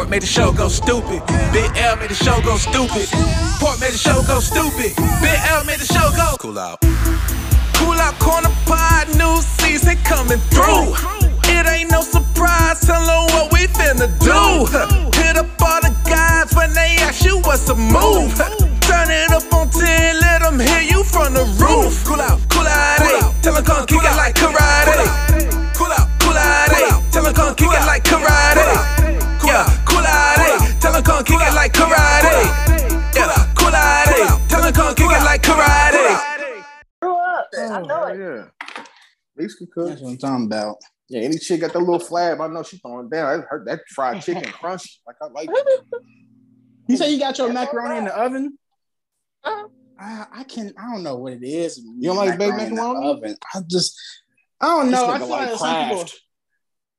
Port made the show go stupid. Big L made the show go stupid. Port made the show go stupid. Big L made the show go. Cool out. Cool out corner pod, new season coming through. It ain't no surprise, tell them what we finna do. Hit up all the guys when they ask you what's a move. Turn it up on 10, let them hear you from the roof. Cool out, cool out, ayy. Eh? Tell them come kick it like karate. Cool out, cool out, ayy. Eh? Tell them come kick it like karate. Yeah, cool out. Tell them come kick it like karate. Yeah, cool out. Tell them come kick it like karate. Grew up. I know Oh, it. yeah. Least can cook. That's what I'm talking about. Yeah, any chick got that little flab, I know she throwing down. I heard that fried chicken crunch. Like I like it. You say you got your macaroni in the oven? Uh-huh. I, I can. I don't know what it is. You don't like baked in the macaroni? oven. I just. I don't know. I feel like like some people.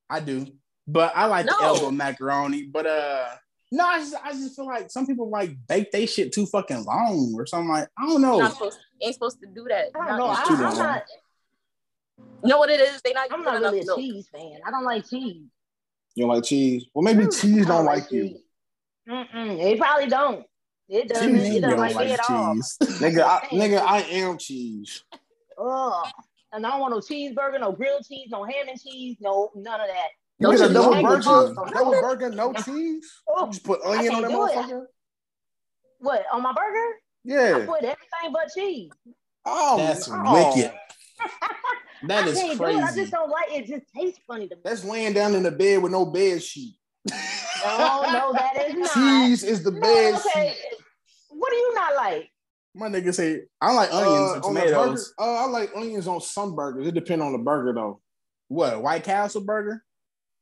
I do, but I like the elbow macaroni. But uh, no, I just I just feel like some people like bake they shit too fucking long or something. Like I don't know. You're not supposed, ain't supposed to do that. I don't know. I, I'm not. You know what it is? They not I'm not enough really a milk. cheese fan. I don't like cheese. You don't like cheese? Well, maybe Mm, cheese I don't like you. cheese. Mm-mm. It probably don't. It doesn't. Cheese, It you doesn't don't like, me at all. cheese. Nigga, I, nigga, I am cheese. Ugh. And I don't want no cheeseburger, no grilled cheese, no ham and cheese, no none of that. You No get a cheese, double no burger, double burger, no cheese. Oh, You just put onion on that can't it. motherfucker. what on my burger? Yeah, I Yeah. put everything but cheese. Oh, That's wicked. that is I is can't do it. I just don't like it. It just tastes funny to me. That's laying down in the bed with no bed sheet. No, no, that is not. Cheese is the No, bed okay. sheet. What do you not like? My nigga say I like onions Uh, and on burger, tomatoes. uh, I like onions on some burgers. It depends on the burger though. What White Castle burger?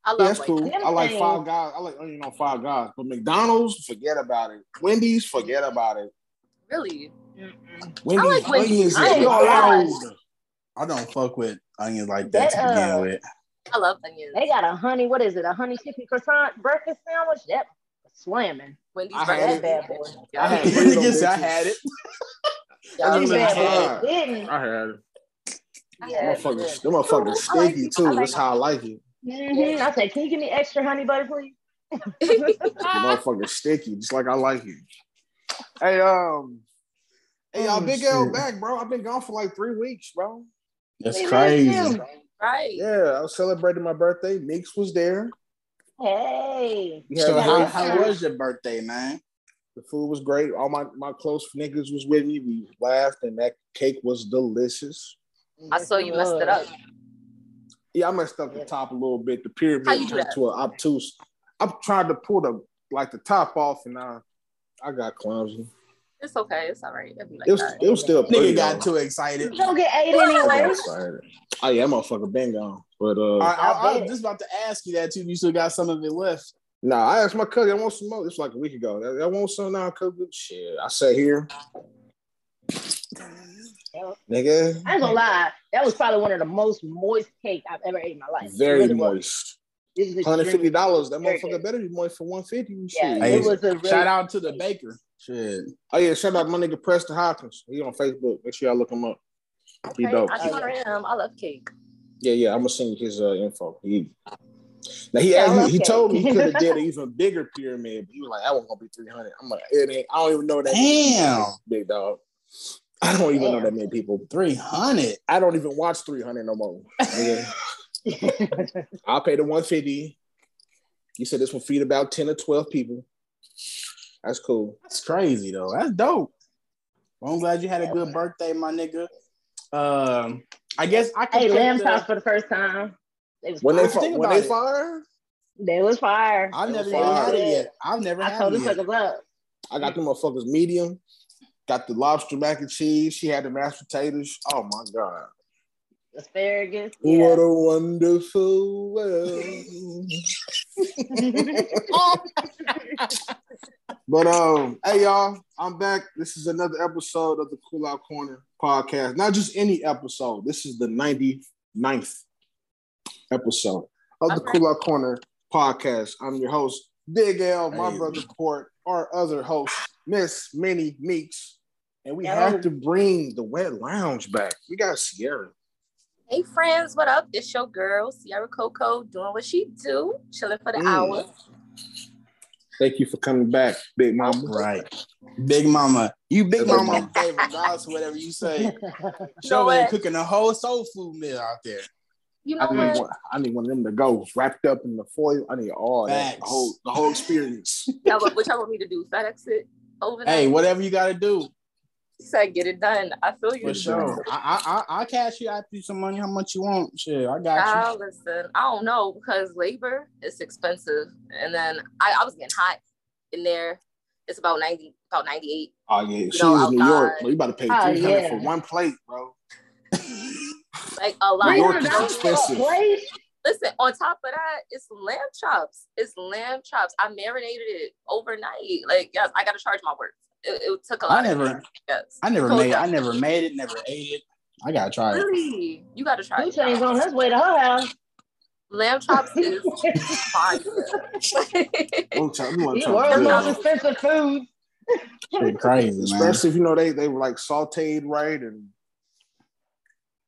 I Yeah, that's white cool. I like things- Five Guys. I like onion on Five Guys. But McDonald's, forget about it. Wendy's, forget about it. Really? Wendy's like Wendy's. onions I is ain't gonna. I don't fuck with onions like that, That, to begin uh, with. I love onions. They got a honey, what is it? A honey chicken croissant breakfast sandwich? Yep, slamming. Wendy's I had That bad boy. I had Nigga three of them said I had it. Yeah, That's These what bad I'm boys didn't. I had it. Yeah, Motherfuckers, them motherfuckers I like sticky it. too. Like That's how I like it. Mhm. I said, can you give me extra honey butter, please? The motherfuckers sticky, just like I like it. Hey, um, hey, y'all, Oh, Big L back, bro. I've been gone for like three weeks, bro. That's We crazy. missed you. right. Yeah, I was celebrating my birthday. Meeks was there. Hey. We So had how, how was your birthday, man? The food was great. All my, my close niggas was with me. We laughed, and that cake was delicious. I saw you messed it up. Yeah, I messed up the top a little bit. The pyramid How you do turned that? to an obtuse. I tried to pull the like the top off, and I I got clumsy. It's okay. It's all right. It'll be like It was that. it was still pretty. Nigga got too excited. Don't get eight anyway. excited. Oh yeah, that motherfucker been gone. But uh, I, I, I was just about to ask you that too. You still got some of it left. nah, I asked my cousin, I want some more. It's like a week ago. I, I want some now, cousin. Shit, I sat here, nigga. I ain't gonna lie. That was probably one of the most moist cake I've ever ate in my life. Very really moist. Hundred fifty dollars. That motherfucker good. better be moist for one fifty. Yeah, Shit. Hey, it was a really, Shout out to the baker. Shit. Oh yeah, shout out my nigga Preston Hopkins. He on Facebook. Make sure y'all look him up. He dope. I honor him. I love cake. Yeah, yeah. I'm gonna send you his uh, info. He now he Yeah, I asked me, love he told me he could have did an even bigger pyramid, but he was like, that was gonna be 300. I'm like, it ain't. I don't even know that. Damn. big dog. I don't even know that many people. 300. I don't even watch 300 no more. nigga. I'll pay the 150. You said this will feed about 10 or 12 people. That's cool. That's crazy though. That's dope. Well, I'm glad you had a good birthday, my nigga. Um, I guess I can Hey, take Lamb's house for the first time. It was When they fire. fi- when they fire, They was fire. I've never They even was had it yet. I've never I had told it the yet. suckers up. I got the motherfuckers medium. Got the lobster mac and cheese. She had the mashed potatoes. Oh my god. Asparagus. What a wonderful world. but um, hey y'all, I'm back. This is another episode of the Cool Out Corner podcast. Not just any episode. This is the 99th episode of the Okay. Cool Out Corner podcast. I'm your host, Big L, my Hey. brother Port, our other host, Miss Minnie Meeks. And we Yo. have to bring the wet lounge back. We got Sierra. Hey friends, what up? This your girl, Sierra Coco, doing what she do, chilling for the Mm. hour. Thank you for coming back, Big Mama. Right. Big mama. You big Big mama mama. favorite, regardless whatever you say. know Show ain't cooking a whole soul food meal out there. You know I need what? one. I need one of them to go wrapped up in the foil. I need all that, the whole the whole experience. Yeah, but what y'all want me to do? FedEx it over Hey, whatever you gotta do, He said, get it done. I feel you. for sure. I I I I'll cash you. I you some money. How much you want? Shit, I got you. Child, listen, I don't know because labor is expensive, and then I, I was getting hot in there. It's about ninety, about ninety eight. Oh yeah, she know, was in New York, outside. bro. You about to pay Oh, three hundred yeah. for one plate, bro. Like a lot. New York is Listen, expensive. listen, on top of that, it's lamb chops. It's lamb chops. I marinated it overnight. Like yes, I got to charge my worth. It, it took a lot. I never, Yes, I never made. I never made it, never ate it. I gotta try it. Really, you got to try. Two it. chains on his way to her house. Lamb chops is fire. I'm trying, I'm These trying world's most expensive food. Shit crazy, man. Especially if you know they they were like sauteed right and.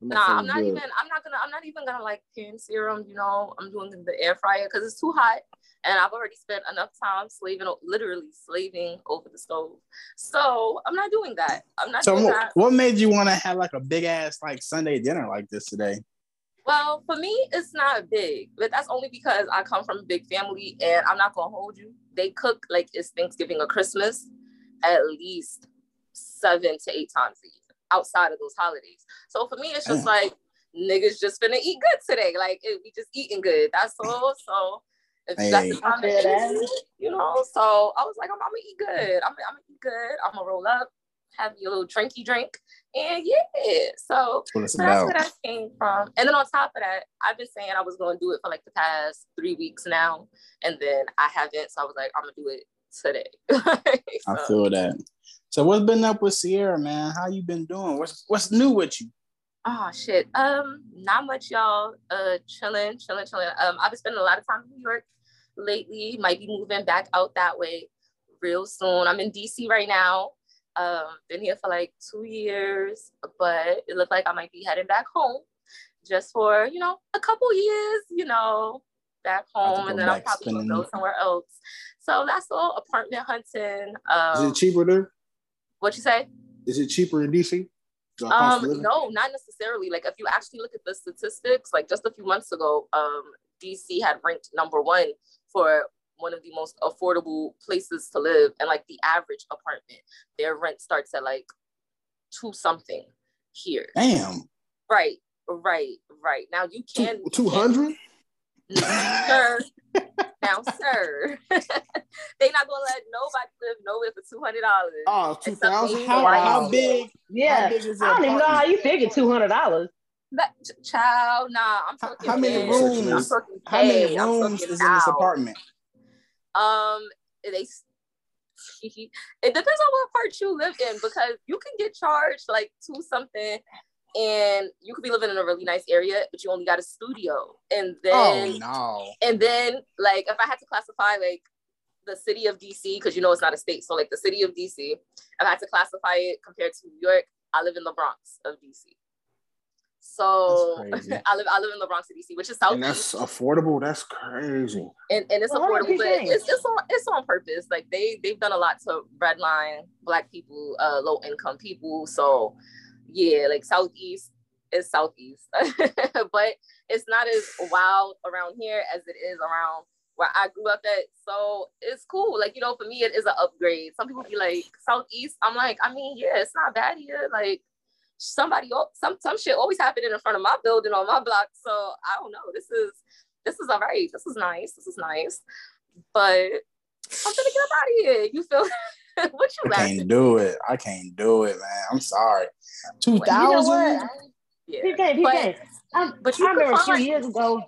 Nah, I'm not Good. even. I'm not gonna. I'm not even gonna like pan serum. You know, I'm doing the air fryer because it's too hot, and I've already spent enough time slaving, literally slaving over the stove. So I'm not doing that. I'm not So, doing what, that. what made you want to have like a big ass like Sunday dinner like this today? Well, for me, it's not big, but that's only because I come from a big family, and I'm not gonna hold you. They cook like it's Thanksgiving or Christmas, at least seven to eight times a year outside of those holidays. So for me, it's just like niggas just finna eat good today. Like it, we just eating good. That's all. So if you got the time to I feel that. eat, you know. So I was like, I'm, I'm gonna eat good. I'm, I'm gonna eat good. I'm gonna roll up, have your little drinky drink, and yeah. So That's what it's so that's where that came from. And then on top of that, I've been saying I was going to do it for like the past three weeks now, and then I haven't. So I was like, I'm gonna do it today. I feel that. So what's been up with Sierra, man? How you been doing? What's what's new with you? oh shit. Um, not much, y'all. Uh, chilling, chilling, chilling. Um, I've been spending a lot of time in New York lately. Might be moving back out that way real soon. I'm in DC right now. Um, been here for like two years, but it looked like I might be heading back home just for you know a couple years. You know, back home, and then I'll probably spending- go somewhere else. So that's all apartment hunting. Um, Is Um, it cheaper there? what you say? Is it cheaper in DC? The cost of Um, no, not necessarily. Like if you actually look at the statistics, like just a few months ago, um, DC had ranked number one for one of the most affordable places to live, and like the average apartment, their rent starts at like two something here. Damn. Right, right, right. Now you can Two two hundred? sir. now, sir, they not gonna let nobody live nowhere for two hundred dollars. Oh, two thousand. How, how big? How Yeah. big is I don't even know how apartment? you figured two hundred dollars. That child, nah, I'm How- talking. how many rooms- talking How many. Rooms is in this apartment? Um, they. It depends on what part you live in because you can get charged like two something, and you could be living in a really nice area, but you only got a studio, and then oh no. and then like if I had to classify like the city of DC because you know it's not a state, so like the city of DC, if I had to classify it compared to New York, I live in the Bronx of DC. So I live I live in the Bronx DC, which is south And that's affordable. That's crazy. and, and it's Well, affordable, but it's it's on it's on purpose. Like they they've done a lot to redline black people, uh, low income people. So yeah, like southeast is southeast, but it's not as wild around here as it is around where I grew up at. So it's cool. Like you know, for me, it is an upgrade. Some people be like southeast. I'm like, I mean, yeah, it's not bad here. Like somebody some some shit always happening in front of my building on my block. So I don't know. This is this is all right. This is nice. This is nice. But I'm gonna get up out of here. You feel what you I laughing? can't do it. I can't do it, man. I'm sorry. Two thousand. You know thousand. what? Yeah. PK, But- PK. I, but you I remember a few find- years ago.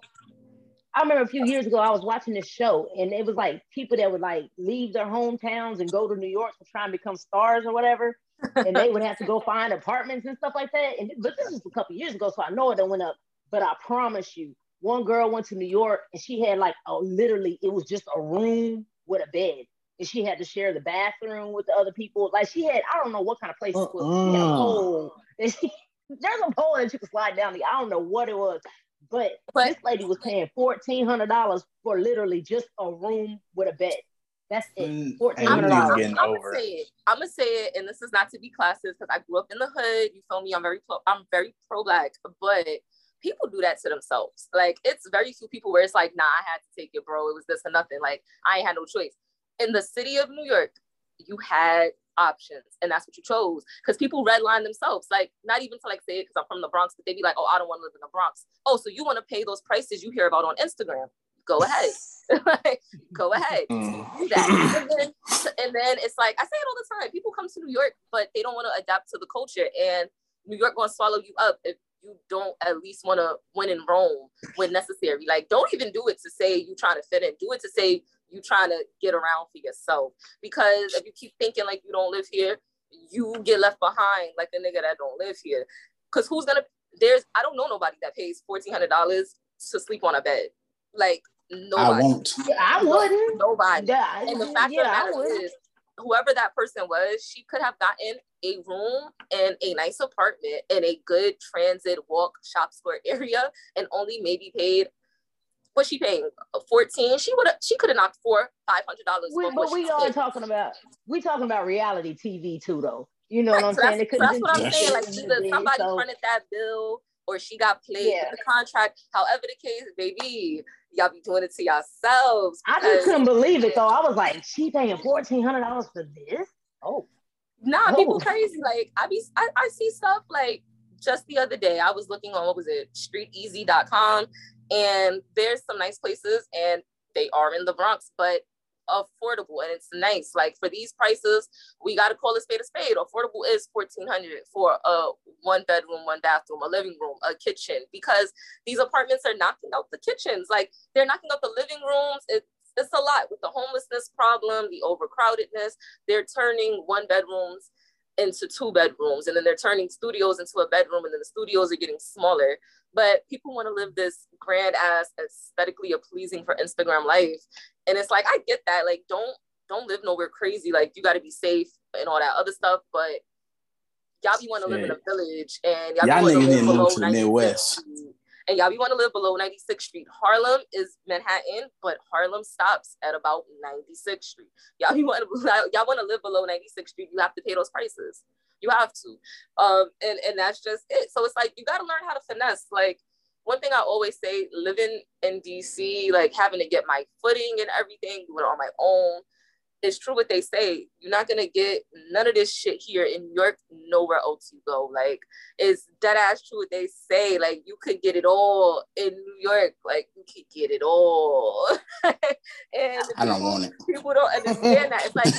I remember a few years ago I was watching this show and it was like people that would like leave their hometowns and go to New York to try and become stars or whatever. And they would have to go find apartments and stuff like that. And but this was a couple years ago, so I know it done went up. But I promise you, one girl went to New York and she had like a literally it was just a room with a bed. And she had to share the bathroom with the other people. Like she had, I don't know what kind of place it was. She had a Uh-uh. pole. And she, there's a pole that you could slide down the. I don't know what it was, but, But- this lady was paying fourteen hundred dollars for literally just a room with a bed. That's it. Mm, Fourteen and hundred them niggas dollars. I'm gonna say it. it. I'm gonna say it, and this is not to be classist because I grew up in the hood. You feel me? I'm very pro. I'm very pro black, but people do that to themselves. Like it's very few people where it's like, nah, I had to take it, bro. It was this or nothing. Like I ain't had no choice. In the city of New York, you had options, and that's what you chose. Because people redline themselves. Like not even to like say it because I'm from the Bronx, but they be like, oh, I don't want to live in the Bronx. Oh, so you want to pay those prices you hear about on Instagram? Go ahead. Like, Go ahead Mm. do that. And then, and then it's like I say it all the time. People come to New York, but they don't want to adapt to the culture, and New York gonna swallow you up if you don't at least want to win in Rome when necessary. Like, don't even do it to say you trying to fit in. Do it to say you trying to get around for yourself. Because if you keep thinking like you don't live here, you get left behind like a nigga that don't live here. Because who's gonna? There's I don't know nobody that pays fourteen hundred dollars to sleep on a bed. Like I won't. Yeah, I wouldn't. Nobody. Yeah, And the fact yeah, of I the matter is, whoever that person was, she could have gotten a room in a nice apartment in a good transit walk shop square area and only maybe paid what she paying 14 she would have she could have knocked four five hundred dollars what but we are did. talking about we talking about reality TV too, though. You know Right, what I'm so saying? that's, It so that's what I'm saying like either somebody so- fronted that bill or she got played Yeah. with the contract however the case baby y'all be doing it to yourselves I just couldn't believe it though. I was like, she paying fourteen hundred dollars for this? Oh, Nah, Oh. people crazy. Like I be I, I see stuff like just the other day. I was looking on what was it, streeteasy.com, and there's some nice places and they are in the Bronx, but affordable and it's nice. Like for these prices, we gotta call a spade a spade. Affordable is fourteen hundred for a one bedroom, one bathroom, a living room, a kitchen, because these apartments are knocking out the kitchens. Like they're knocking out the living rooms. It's it's a lot with the homelessness problem, the overcrowdedness. They're turning one bedrooms into two bedrooms, and then they're turning studios into a bedroom, and then the studios are getting smaller. But people want to live this grand ass, aesthetically pleasing for Instagram life, and it's like I get that. Like, don't don't live nowhere crazy. Like, you got to be safe and all that other stuff, but y'all be want to live in a village, and y'all, Y'all be wanna live need below to the Midwest. And y'all be want to live below 96th Street. Harlem is Manhattan, but Harlem stops at about 96th Street. Y'all be want to y'all want to live below 96th Street. You have to pay those prices. You have to. Um, and and that's just it. So it's like you got to learn how to finesse. Like one thing I always say, living in DC, like having to get my footing and everything, doing it on my own. It's true what they say. You're not gonna get none of this shit here in New York, nowhere else you go. Like it's dead ass true what they say. Like you could get it all in New York. Like you could get it all. and I don't people- want it. People don't understand that. It's like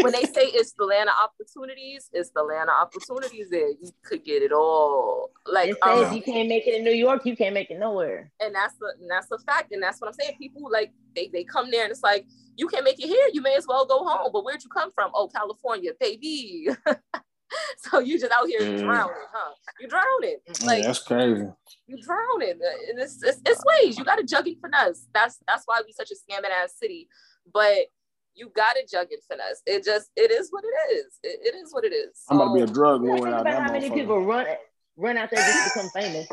when they say it's the land of opportunities, it's the land of opportunities there. You could get it all. Like it says um, you can't make it in New York, you can't make it nowhere. and that's the and that's the fact. And that's what I'm saying. People like they they come there and it's like, you can't make it here, you may as well go home. But where'd you come from? Oh, California, baby. so you just out here Mm. drowning, huh? You drowning. Yeah, Like that's crazy. you drowning. And it's, it's, it's ways. You gotta jug and finesse. That's that's why we such a scamming ass city. But you gotta jug and finesse. It just it is what it is. It, it is what it is. I'm about to be a drug lord think out about there. how many people run run out there just to become famous.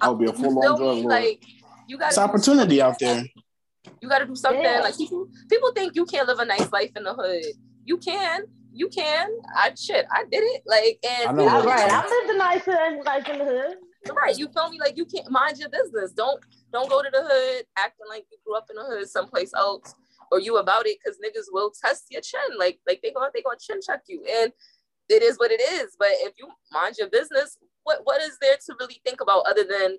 I'll be a full on drug lord. Like you gotta It's opportunity out there. You got to do something. Yeah. Like people, people think you can't live a nice life in the hood. You can. You can. I shit. I did it. Like and I know All what right, I lived a nice hood, life in the hood. right. You feel me? Like you can't mind your business. Don't don't go to the hood acting like you grew up in the hood someplace else or you about it because niggas will test your chin. Like like they gonna they gonna chin check you and it is what it is. But if you mind your business, what what is there to really think about other than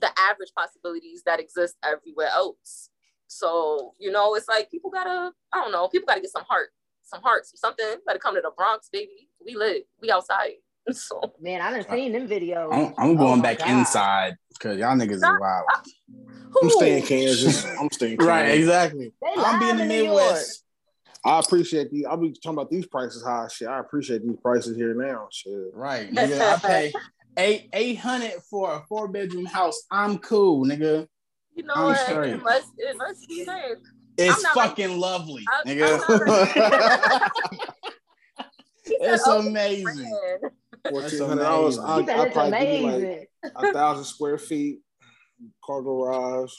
the average possibilities that exist everywhere else? So, you know, it's like people gotta, I don't know, people gotta get some heart, some heart, some something. Better come to the Bronx, baby. We live. We outside. So Man, I done seen them videos. I'm, I'm Oh going my back God. inside because y'all niggas is wild. I'm staying in? Kansas. I'm staying in Kansas. Right, exactly. They I'm being in the Midwest. I appreciate these. I'll be talking about these prices high. Shit, I appreciate these prices here now. Shit. Right, nigga. I pay eight eight hundred for a four bedroom house. I'm cool, nigga. You know I'm what? straight. It must, it must be nice. It's not like- fucking lovely, I- nigga. It's "Oh, amazing. man." Fourteen hundred dollars. amazing. I He I probably give like a thousand square feet, car garage.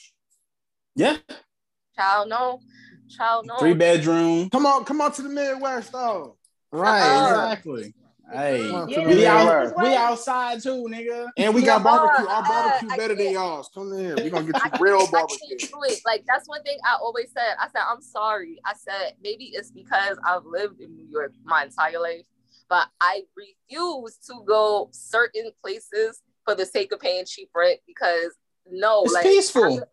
Yeah, Child, no. Child, no. Three bedroom. Come on, come on to the Midwest, though. Right, Uh-uh. exactly. Hey, Come on to Yeah, we out, we outside too, nigga. And we Yeah, got barbecue. uh, Our barbecue I better than can't. y'all's. Come in. We're gonna get I you real can't- barbecue. can't do it. Like that's one thing I always said. I said I'm sorry. I said maybe it's because I've lived in New York my entire life, but I refuse to go certain places for the sake of paying cheap rent because no, It's like peaceful. after-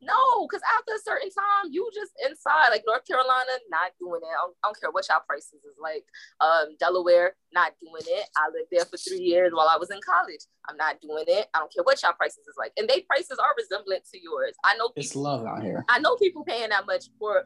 no, because after a certain time, you just inside. Like North Carolina, not doing it. I don't, I don't care what y'all prices is like. Um, Delaware, not doing it. I lived there for three years while I was in college. I'm not doing it. I don't care what y'all prices is like. And they prices are resemblant to yours. I know It's love out here. I know people paying that much for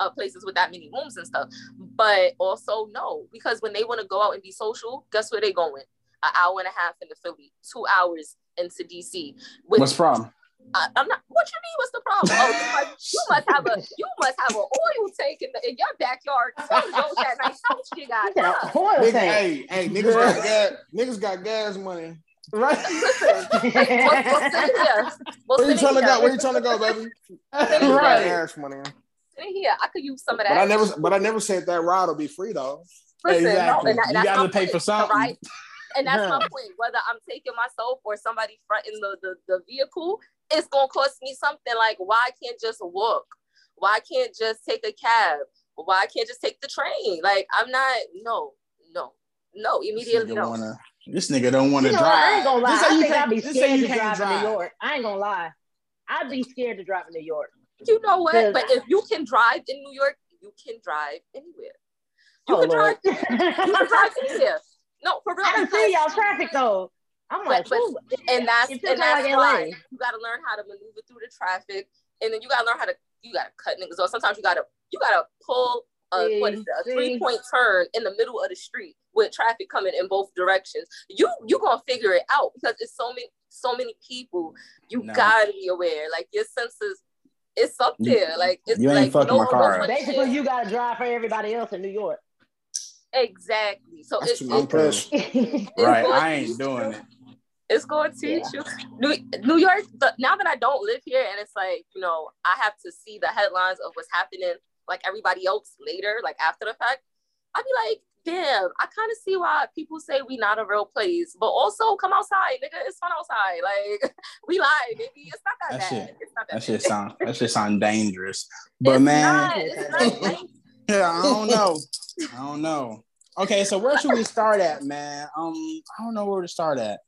uh, places with that many rooms and stuff, but also no, because when they want to go out and be social, guess where they going? An hour and a half into Philly, two hours into DC. Which What's the problem? I, I'm not. What you mean? What's the problem? Oh, you must, you must have a you must have an oil tank in, the, in your backyard. So those that nice house you got. He said oil Nigga, tank. hey, hey, niggas got gas. Niggas got gas money. Right. Listen, we'll, we'll here. We'll Where you trying to go? Where you trying to go, baby? Right. gas money. Sit here. I could use some of that. But I never, but I never said that ride will be free though. Listen, no, Exactly. and that- You gotta pay for something. right? And that's my point. Whether I'm taking myself or somebody fronting the, the, the vehicle, it's gonna cost me something. Like, why I can't just walk? Why I can't just take a cab? Why I can't just take the train? Like, I'm not. No, no, no. This Immediately, nigga, no. wanna, this nigga don't want to You know what? I ain't drive. gonna lie. Just say I you think can't- I'd be scared to can't drive, in. New York. I ain't gonna lie. I'd be scared to drive in New York. You know what? But if you can drive in New York, you can drive anywhere. You oh can Lord. drive. You can drive anywhere. No, for real. I done because- see y'all traffic though. I'm like, but- ooh, and that's and that's like why LA. you got to learn how to maneuver through the traffic, and then you got to learn how to you got to cut niggas off. Sometimes you got to you got to pull a what is it, a See, three point turn in the middle of the street with traffic coming in both directions. You you gonna figure it out because it's so many so many people. You No. gotta be aware. Like your senses, it's up You- there. Like it's you ain't like fucking no my car knows up. what it Basically, you gotta drive for everybody else in New York. Exactly. So That's it's, too much it's, it's Right. I ain't doing it. It's going to teach you. New, New York, the, now that I don't live here and it's like, you know, I have to see the headlines of what's happening like everybody else later, like after the fact, I'd be like, damn, I kind of see why people say we not a real place, but also come outside, nigga. It's fun outside. Like we lie, baby. It's not that, That bad. shit- It's not that That shit bad. sound that shit sound dangerous. But It's man, not, it's not dangerous. Yeah, I don't know. I don't know. Okay, so where should we start at, man? Um, I don't know where to start at.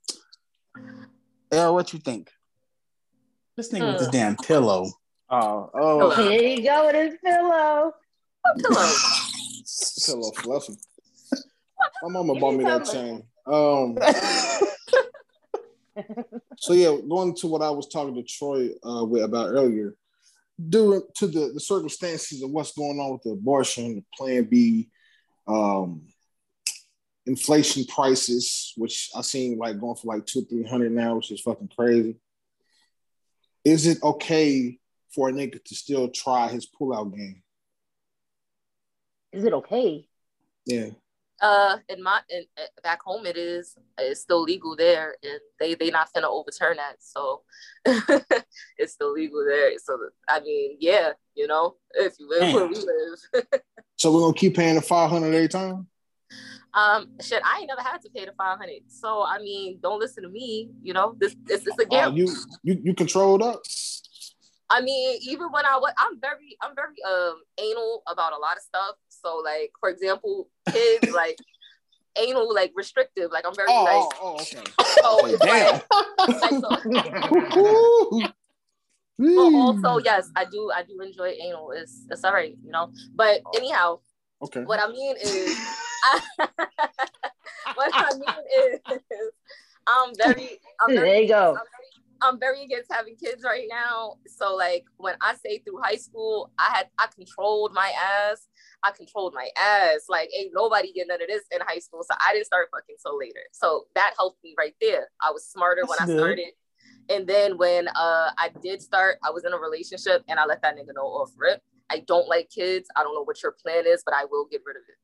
Yeah, what you think? This nigga with this damn pillow. Oh, oh, Hello. Here you go with his pillow. Pillow. pillow fluffy. My mama bought me me that chain. Um, so yeah, going to what I was talking to Troy uh, with about earlier, due to the, the circumstances of what's going on with the abortion, the Plan B, um, inflation prices, which I seen like going for like two, three hundred now, which is fucking crazy. Is it okay for a nigga to still try his pullout game? Is it okay? Yeah. Uh, in my in, uh, back home, it is it's still legal there, and they they not finna overturn that, so it's still legal there. So I mean, yeah, you know, if you live where we live, So we're gonna keep paying the five hundred every time. um, shit, I ain't never had to pay the five hundred. So I mean, don't listen to me. You know, this this is a Oh, gamble. you you you controlled up. I mean, even when I was, I'm very, I'm very um anal about a lot of stuff. So, like, for example, kids, like, anal, like, restrictive. Like, I'm very, Oh, like, oh, oh, okay. so oh, it's Damn. like, like, so, but also, yes, I do, I do enjoy anal. It's, it's all right, you know. But anyhow, okay. what I mean is, what I mean is, I'm very, I'm very There you go. I'm very, I'm very against having kids right now. So like when I say through high school, I had I controlled my ass. I controlled my ass. Like ain't nobody get none of this in high school. So I didn't start fucking so later. So that helped me right there. I was smarter when I started. And then when uh I did start, I was in a relationship and I let that nigga know off rip. I don't like kids. I don't know what your plan is, but I will get rid of it.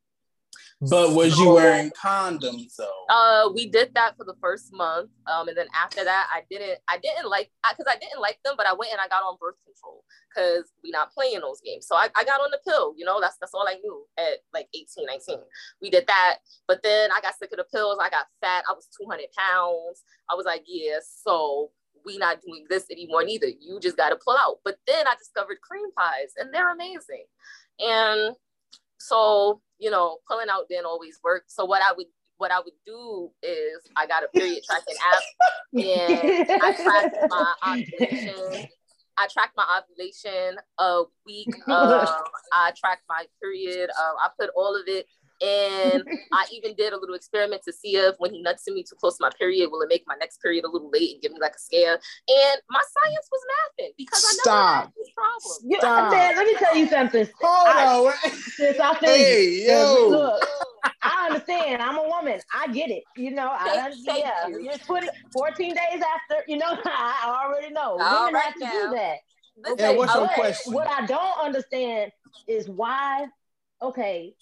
But was so, you wearing condoms though? Uh, we did that for the first month, um, and then after that, I didn't. I didn't like because I, I, didn't like them, but I went and I got on birth control because we not playing those games. So I, I got on the pill. You know, that's that's all I knew at like 18, 19. We did that, but then I got sick of the pills. I got fat. I was 200 pounds. I was like, yeah, so we not doing this anymore neither. You just got to pull out. But then I discovered cream pies, and they're amazing. And so you know, pulling out didn't always work. So what I would what I would do is I got a period tracking app and I track my ovulation. I track my ovulation a week. Um, I track my period. Um, I put all of it and I even did a little experiment to see if when he nuts to me too close to my period, will it make my next period a little late and give me like a scare? And my science was mathing because I never Stop. had this problem. You, Dad, let me tell you something. Hold I, on. Since I hey, yo. Look, I understand. I'm a woman. I get it. You know, I yeah. You. You're 20, 14 days after, you know, I already know. All women right have to now. do that. Okay, yeah, what's your question? What I don't understand is why, okay,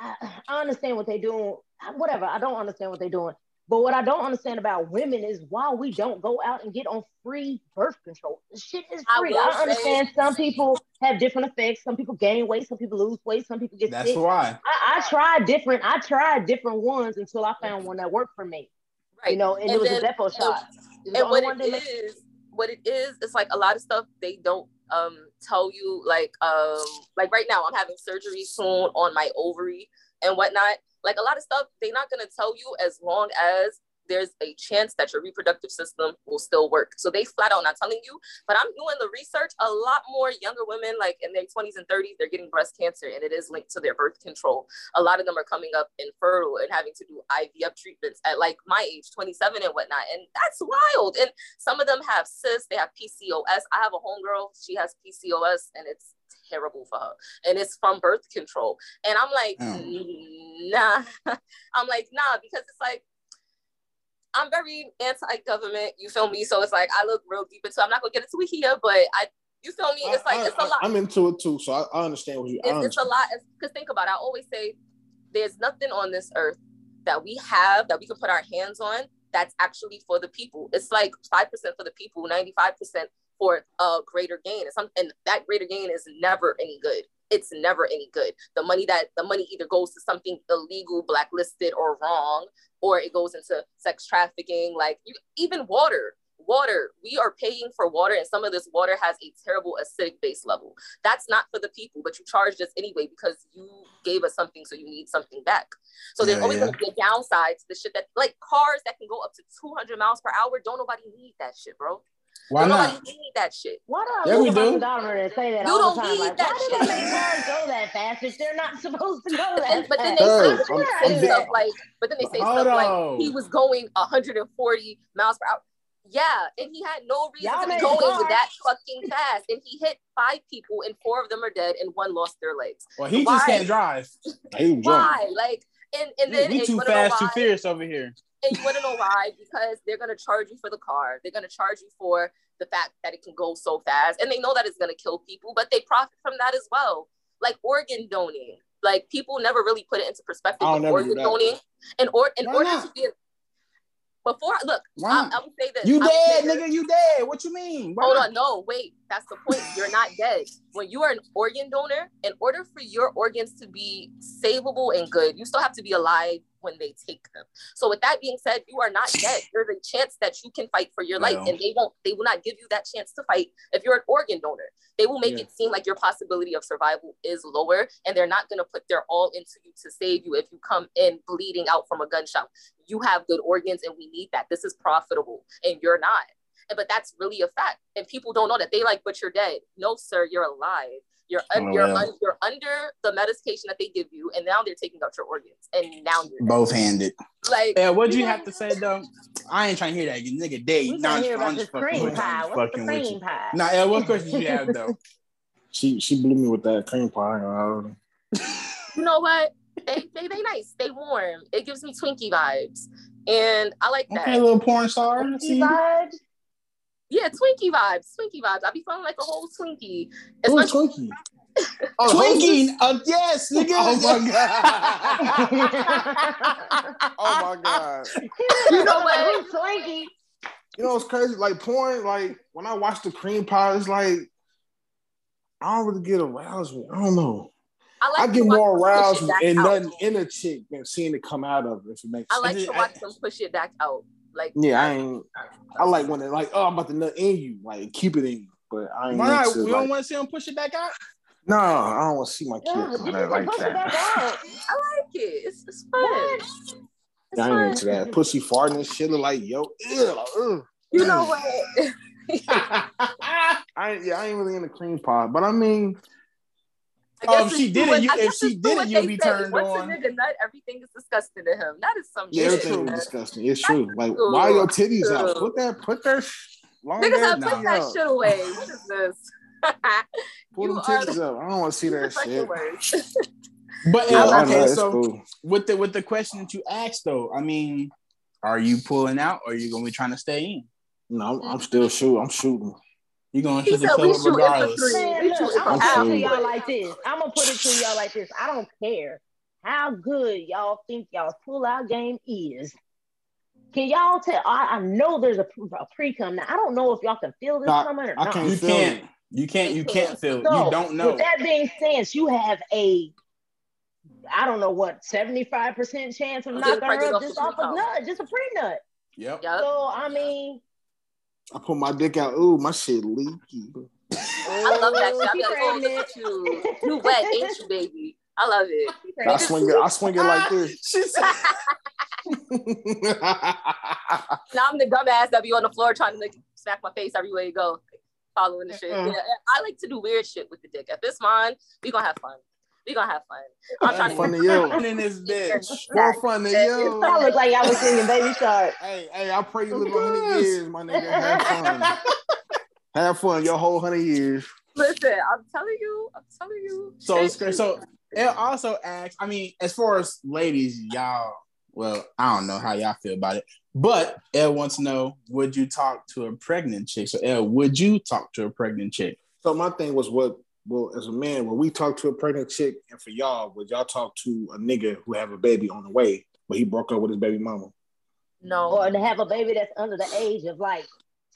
I, I understand what they're doing. Whatever. I don't understand what they're doing. But what I don't understand about women is why we don't go out and get on free birth control. The shit is free. I, I understand say, some people have different effects. Some people gain weight. Some people lose weight. Some people get That's sick. why. I, I, tried different. I tried different ones until I found one that worked for me. Right. You know, and, and it was then, a Depo shot. And what it is, what it is, it's like a lot of stuff they don't um tell you. Like um like right now, I'm having surgery soon on my ovary and whatnot. Like a lot of stuff, they're not gonna tell you as long as there's a chance that your reproductive system will still work. So they flat out not telling you. But I'm doing the research. A lot more younger women, like in their 20s and 30s, they're getting breast cancer, and it is linked to their birth control. A lot of them are coming up infertile and having to do IVF treatments at like my age, 27 and whatnot. And that's wild. And some of them have cysts, they have PCOS. I have a homegirl, she has PCOS, and it's terrible for her. And it's from birth control. And I'm like, mm. nah. I'm like, nah, because it's like, I'm very anti-government, you feel me? So it's like I look real deep into I'm not gonna get into it here, but I you feel me? It's like I, it's a lot. I'm into it too, so I, I understand what you it's, it's a lot because think about it. I always say there's nothing on this earth that we have that we can put our hands on that's actually for the people. It's like five percent for the people, 95 percent for a greater gain. And, some, and that greater gain is never any good. It's never any good. The money that the money either goes to something illegal, blacklisted, or wrong, or it goes into sex trafficking. Like you, even water, water. We are paying for water, and some of this water has a terrible acidic base level. That's not for the people, but you charged us anyway because you gave us something, so you need something back. So there's yeah, always yeah. gonna be a downside to the shit that, like cars that can go up to 200 miles per hour. Don't nobody need that shit, bro. Why not? need that shit. Why do I yeah, we do. and say that you all the time? Like, why shit. do they make cars go that fast if they're not supposed to go that but then, fast? But then they say, stuff like, but then they say Hold stuff on. like he was going 140 miles per hour. Yeah, and he had no reason Y'all to be going with that fucking fast. And he hit five people, and four of them are dead, and one lost their legs. Well, he Why? just can't drive. Why? Like, and and then we too fast, too fierce over here. And you want to know why? Because they're going to charge you for the car. They're going to charge you for the fact that it can go so fast. And they know that it's going to kill people, but they profit from that as well. Like organ donating. Like people never really put it into perspective. Organ donating. And or in Why order not? to be before look, I, I, would say this. You dead, nigga. You dead. What you mean? Why Hold not? on, no, wait. That's the point. You're not dead. When you are an organ donor, in order for your organs to be savable and good, you still have to be alive when they take them. So with that being said, you are not dead. There's a chance that you can fight for your life, and they won't. They will not give you that chance to fight if you're an organ donor. They will make yeah. it seem like your possibility of survival is lower, and they're not going to put their all into you to save you if you come in bleeding out from a gunshot. You have good organs, and we need that. This is profitable, and you're not. But that's really a fact, and people don't know that. They like, but you're dead. No, sir, you're alive. You're un- oh, you're, un- you're under the medication that they give you, and now they're taking out your organs, and now you're both handed. Like, yeah, what'd you have to say though? I ain't trying to hear that, you nigga. Day, not hear about the cream pie. What's the cream pie? Nah, yeah, what question did you have though? she she blew me with that cream pie. you know what? They, they they nice. They warm. It gives me Twinkie vibes, and I like that. Okay, little porn star. Twinkie vibes. Yeah, Twinkie vibes, Twinkie vibes. I be feeling like a whole Twinkie. Especially, Twinkie. Oh, Twinkie, Hostess? uh, yes, nigga. Oh my god. oh my god. you know what? Who's Slinky? You know what's crazy? Like porn, like when I watch the cream pie, it's like I don't really get aroused. with- I don't know. I I like get to watch more aroused it back in out. nothing in a chick than seeing it come out of it. If it makes sense. I like Is to watch them push it back out. Like yeah, I ain't. I like when it like, oh, I'm about to nut in you, like keep it in you. But I ain't Why not? into, We like, don't want to see him push it back out. no, I don't want to see my kid Yeah, come you out like push it that. back out. I like it. It's, it's fun. What? It's I ain't fun. into that. Pussy farting and shit look like yo. Ugh, ugh. You know what? I ain't- yeah, I ain't really in the cream pie, but I mean, I Oh, if she did true it, you- what- if she did it, you'll be say. turned Once on. a nigga nut, everything is disgusting to him. That is some yeah, shit. everything man. was disgusting. It's true. Like, True. why your titties out? True. Put that, put that sh- long Niggas ass have put that shit away. What is this? Pull You them are titties up. I don't want to see that the shit. worst. But Yeah, uh, okay, know, so cool. with the with the question that you asked though, I mean, are you pulling out or are you gonna be trying to stay in? No, I'm, I'm still shooting. I'm shooting. You gonna He shoot the said we club shoot regardless. infantry. Man, look, I'm I'm gonna put it to y'all like this. I'm gonna put it to y'all like this. I don't care how good y'all think y'all pull-out game is. Can y'all tell? I, I know there's a, a pre-cum now. I don't know if y'all can feel this Nah, coming or I not. can't You can't. You can't. You can't feel. it. So, You don't know. With that being said, you have a, I don't know what, 75% chance of Of knocking getting pregnant her up off just off a pre-cum. nut, just a pre-nut. Yep. Yup. So, I mean, I put my dick out. Ooh, my shit leaky. I love that shit. I be like, oh, look at you. You wet, ain't you, baby? I love it. I swing it. I swing it like this. Now I'm the dumbass that be on the floor trying to like, smack my face everywhere you go, following the shit. Mm-mm. Yeah, I like to do weird shit with the dick. If it's mine, we gonna have fun. We gonna have fun. I'm trying Fun to to you. in this bitch. More fun than y'all you. look like y'all was singing Baby Shark. Hey, hey, I pray you live a hundred years, my nigga. Have fun. Have fun your whole hundred years. listen. I'm telling you. I'm telling you. So it's great. So it also asks. I mean, as far as ladies, y'all. Well, I don't know how y'all feel about it, but L wants to know: Would you talk to a pregnant chick? So L, would you talk to a pregnant chick? So my thing was what well, as a man, when we talk to a pregnant chick, and for y'all, would y'all talk to a nigga who have a baby on the way, but he broke up with his baby mama? no. Or to have a baby that's under the age of like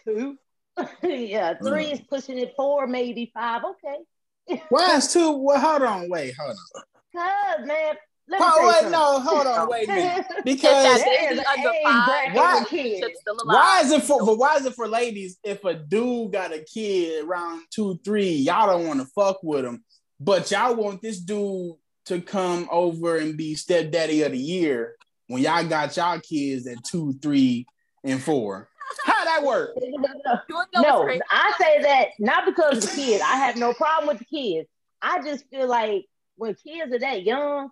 two. yeah, mm. three is pushing it, four, maybe five. Okay. Why is two? Well, hold on, wait, hold on. Cause man, let me Oh, wait, no, hold on, wait a minute. Because that There is baby an under age five, bracket Why- for kids. shit's still alive. why is it for? But why is it for ladies? If a dude got a kid around two, three, y'all don't want to fuck with him, but y'all want this dude to come over and be stepdaddy of the year when y'all got y'all kids at two, three, and four. How that work? You wanna know what's No. I say that not because of the kids. I have no problem with the kids. I just feel like when kids are that young,